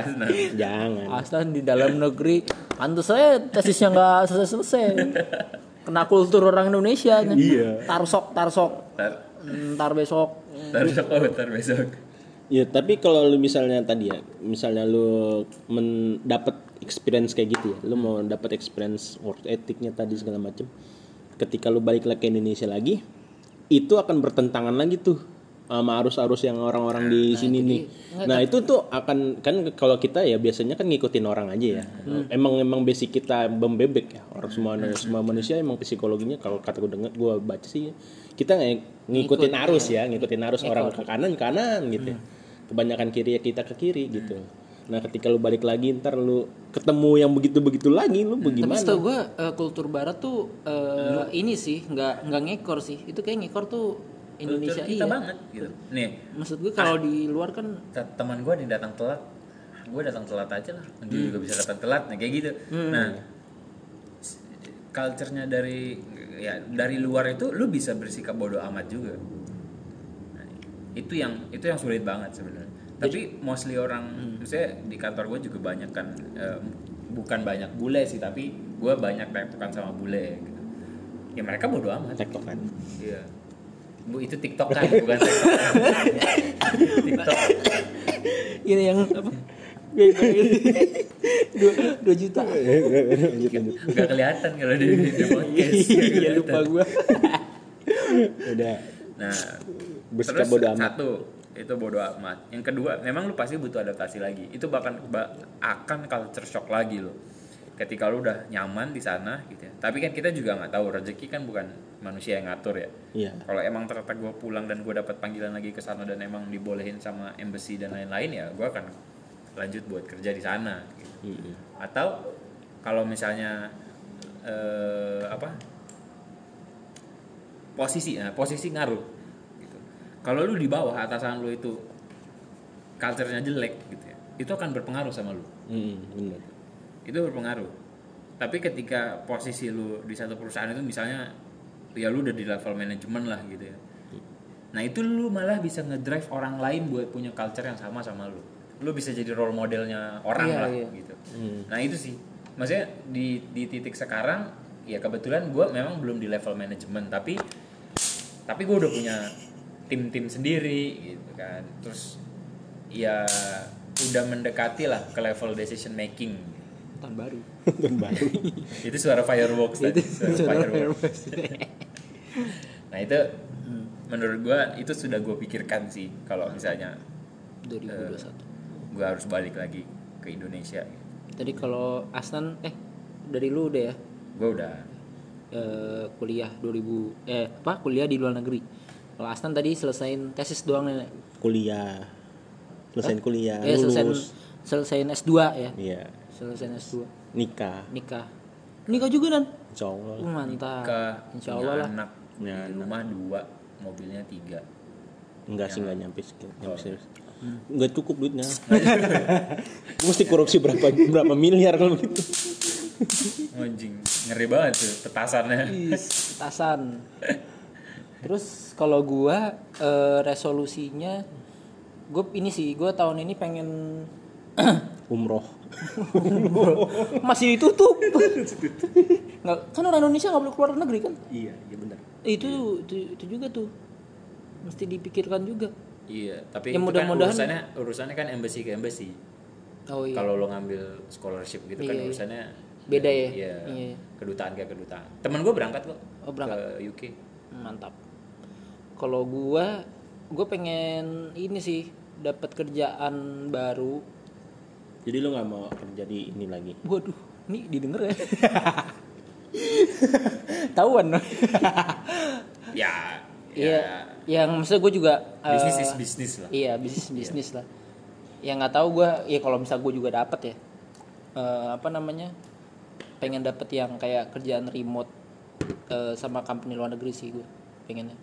Asnan. Jangan. Asnan di dalam negeri pantas saya tesisnya nggak selesai selesai kena kultur orang Indonesia nih. Iya. tarsok tarsok Ntar, ntar besok ntar besok, oh, ntar besok. Ya tapi kalau lu misalnya tadi ya, misalnya lu mendapat experience kayak gitu ya, lu mau dapat experience work ethicnya tadi segala macem, ketika lu balik lagi ke Indonesia lagi, itu akan bertentangan lagi tuh sama arus-arus yang orang-orang di sini nih. Nah itu tuh akan kan kalau kita ya biasanya kan ngikutin orang aja ya. Emang emang basic kita bembebek ya. Orang semua semua manusia emang psikologinya kalau kata gue dengar gue baca sih kita ngikutin arus ya, ngikutin arus orang ke kanan kanan gitu. ya. Kebanyakan kiri ya kita ke kiri gitu. Nah ketika lu balik lagi ntar lu ketemu yang begitu-begitu lagi lu tapi bagaimana? setahu gue eh, kultur barat tuh eh, ini sih nggak nggak ngekor sih itu kayak ngekor tuh Indonesia kita iya banget gitu. Nih, maksud gue kalau di luar kan te- teman gue yang datang telat, gue datang telat aja lah. Dia juga bisa datang telat, nah kayak gitu. Nah, s- culture-nya dari ya dari luar itu lu bisa bersikap bodoh amat juga. Nah, itu yang itu yang sulit banget sebenarnya. Tapi mostly orang, misalnya di kantor gue juga banyak kan, eh, bukan banyak bule sih, tapi gue banyak tektokan sama bule gitu. Ya mereka bodoh amat. Tektokan. Iya. Bu itu TikTok kan, bukan TikTok. TikTok. ini yang apa dua, dua juta lanjut lanjut. Gak kelihatan kalau di, di podcast. Nggak iya lupa gue Nah, Udah. Bersikap terus bodoh amat. satu itu bodoh amat. Yang kedua, memang lu pasti butuh adaptasi lagi. Itu bahkan ba- akan culture shock lagi lo. Ketika lu udah nyaman di sana gitu ya. Tapi kan kita juga nggak tahu rezeki kan bukan manusia yang ngatur ya. Iya. Kalau emang ternyata gue pulang dan gue dapat panggilan lagi ke sana dan emang dibolehin sama embassy dan lain-lain ya, gue akan lanjut buat kerja di sana. Gitu. Mm-mm. Atau kalau misalnya eh, apa posisi, nah posisi ngaruh. Kalau lu di bawah atasan lu itu culture-nya jelek gitu ya, itu akan berpengaruh sama lu. Mm, bener. Itu berpengaruh. Tapi ketika posisi lu di satu perusahaan itu misalnya ya lu udah di level manajemen lah gitu ya. Nah itu lu malah bisa ngedrive orang lain buat punya culture yang sama sama lu. Lu bisa jadi role modelnya orang Iya, lah iya. gitu. Hmm. Nah itu sih, maksudnya di di titik sekarang ya kebetulan gue memang belum di level manajemen tapi tapi gue udah punya tim-tim sendiri gitu kan. Terus ya udah mendekati lah ke level decision making. Tahun baru. Tahun baru. itu suara fireworks tadi suara fireworks. nah itu menurut gue itu sudah gue pikirkan sih kalau misalnya 2021 gue harus balik lagi ke Indonesia tadi kalau Asnan eh dari lu udah ya? Gue udah. Eh, kuliah 2000 eh apa? Kuliah di luar negeri kalau Asnan tadi selesain tesis doang nih Nek. Kuliah. Selesain kuliah, eh selesain lulus. selesain S2 ya Iya. selesain S2 Nikah. nikah nikah juga dan Insya Allah. Uh, mantap ke insya punya Allah lah anak Punya di anak. rumah dua mobilnya tiga Enggak sih, enggak nyampe. Oh. Nyampe serius. Enggak cukup duitnya. Mesti korupsi berapa berapa miliar kalau begitu. anjing ngeri banget tuh petasannya Is, tasan terus kalau gua eh, resolusinya gue ini sih gue tahun ini pengen Umroh. masih ditutup nggak kan orang Indonesia nggak boleh keluar negeri kan Iya, iya benar. itu, itu itu juga tuh mesti dipikirkan juga iya tapi Ya, itu kan mudah-mudahan- urusannya urusannya kan embassy ke embassy oh iya kalau lo ngambil scholarship gitu kan Iya, iya. urusannya Beda ya? iya Iya. kedutaan ke kedutaan temen gue berangkat kok Oh, berangkat. ke UK mantap kalau gua gue pengen ini sih dapat kerjaan baru Jadi lu nggak mau kerja di ini lagi? waduh ini didengar ya tahuan ya Iya, ya yang maksudnya gue juga eh, bisnis is bisnis lah Iya bisnis bisnis lah. Yang nggak tahu gue, ya kalau misal gue juga dapat ya, eh, apa namanya, pengen dapet yang kayak kerjaan remote eh, sama company luar negeri sih gue pengennya.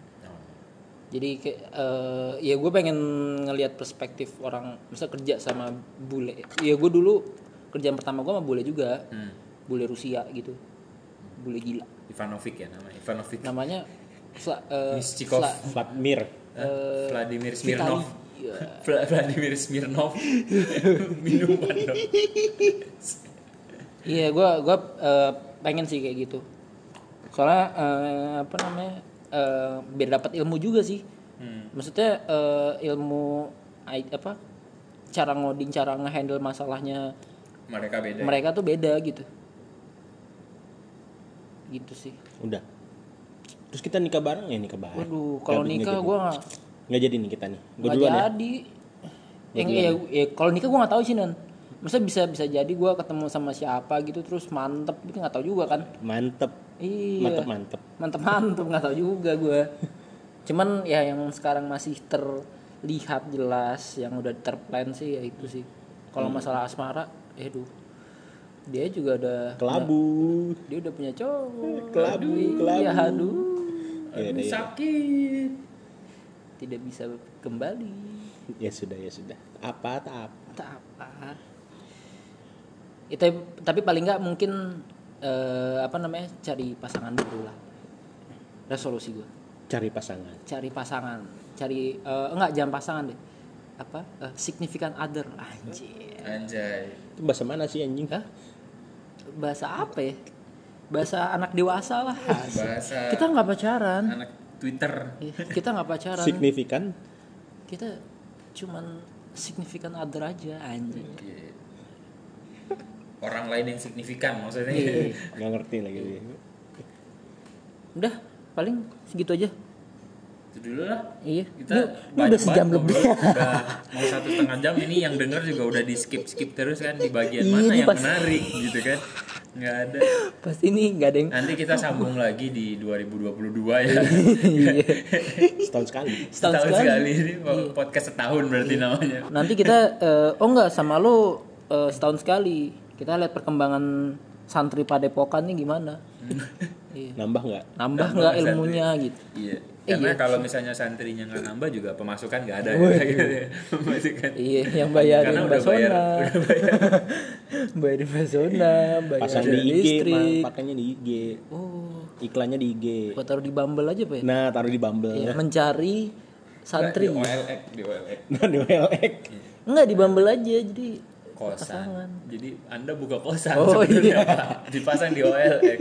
Jadi kayak eh, ya gue pengen ngelihat perspektif orang, misal kerja sama bule. Ya gue dulu kerjaan pertama gue sama bule juga, Hmm. bule Rusia gitu, bule gila. Ivanovic ya namanya Ivanovic Namanya Sla, eh, Mischikov. Sla- Vladimir. Eh, Vladimir. Smirnov Iya. Vla- Vladimir Smirnov minuman dong Iya, gua gua eh, pengen sih kayak gitu. Soalnya eh, apa namanya? Eh, biar dapat ilmu juga sih. Hmm. Maksudnya eh, ilmu I- apa? Cara ngoding, cara ngehandle masalahnya mereka beda ya? mereka tuh beda gitu. Gitu sih. Udah. Terus kita nikah bareng ya nikah bareng. Waduh, kalau nikah jadi. nggak nggak jadi nih kita nih. Gue duluan ya. jadi. Yang ya, ya kalau nikah gua nggak tahu sih nan. Maksudnya bisa bisa jadi gua ketemu sama siapa gitu terus mantep gitu nggak tahu juga kan. Mantep. Iya. Mantep mantep. mantep mantep nggak tahu juga gue cuman ya yang sekarang masih terlihat jelas yang udah terplan sih ya itu sih kalau masalah asmara eh duh dia juga udah Kelabu. dia udah punya cowok Kelabu, kelabu. iya aduh Ya, udah, ya. sakit tidak bisa kembali ya sudah ya sudah. Apa tak apa. tak apa itu tapi paling nggak mungkin eh, apa namanya cari pasangan baru lah. Resolusi gue Cari pasangan. cari pasangan. Cari eh, enggak jangan pasangan deh. Apa eh, significant other. Anjir. Anjay. Itu bahasa mana sih anjing? Hah? bahasa apa ya? Bahasa anak dewasa lah. Bahasa kita nggak pacaran. anak Twitter. Iya, kita nggak pacaran. Signifikan. kita cuman significant other aja anjing. Iya. Orang lain yang signifikan maksudnya Iya. Nggak ngerti lagi. dia. udah paling segitu aja itu dulu lah iya kita Ini- udah sejam banget lebih udah mau satu setengah jam ini yang denger juga udah di skip skip terus kan di bagian Iya, mana yang pas- menarik gitu kan nggak ada pasti ini nggak ada yang nanti kita sambung lagi di 2022 ya Iya. Setahun sekali. Setahun setahun sekali. sekali ini podcast setahun berarti namanya nanti kita eh, oh enggak sama lo eh, setahun sekali kita lihat perkembangan santri padepokan nih gimana iya. Nambah nggak? nambah nggak santri. ilmunya gitu iya Eh, karena iya. kalau misalnya santrinya nggak nambah juga pemasukan nggak ada ya, gitu ya. pemasukan iya yang bayarin Karena udah bayar- bayar. bayarin basona Pasang bayarin di IG, listrik pakainya di IG. oh Iklannya di IG. buat taruh di Bumble aja pak ya Nah, taruh di Bumble. Iya, mencari santri di OLX di OLX Nah, di OLX. enggak di Bumble aja jadi kosan. pasangan. Jadi Anda buka kosan Oh, sebenarnya iya. Pak. Dipasang di OLX.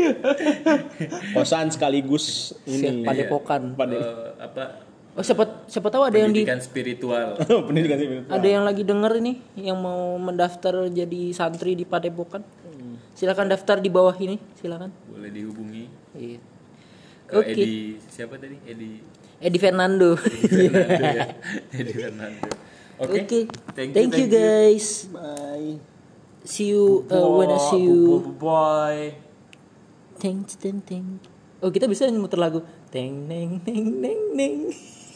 Kosan sekaligus ini. Siap padepokan. Pade- Eh, apa Oh siapa siapa tahu ada yang di pendidikan spiritual. Pendidikan sipil. ada yang lagi denger ini yang mau mendaftar jadi santri di Padepokan. Silakan daftar di bawah ini, silakan. Boleh dihubungi Iya. ke Oke. Edi siapa tadi? Edi Edi Fernando. Fernando ya. Edi Fernando. Oke. Oke. Thank you, Thank, you thank you. guys. Bye. See you uh, when I see you. Bye. Ting ting ting. Oh, kita bisa muter lagu. Teng neng neng neng neng.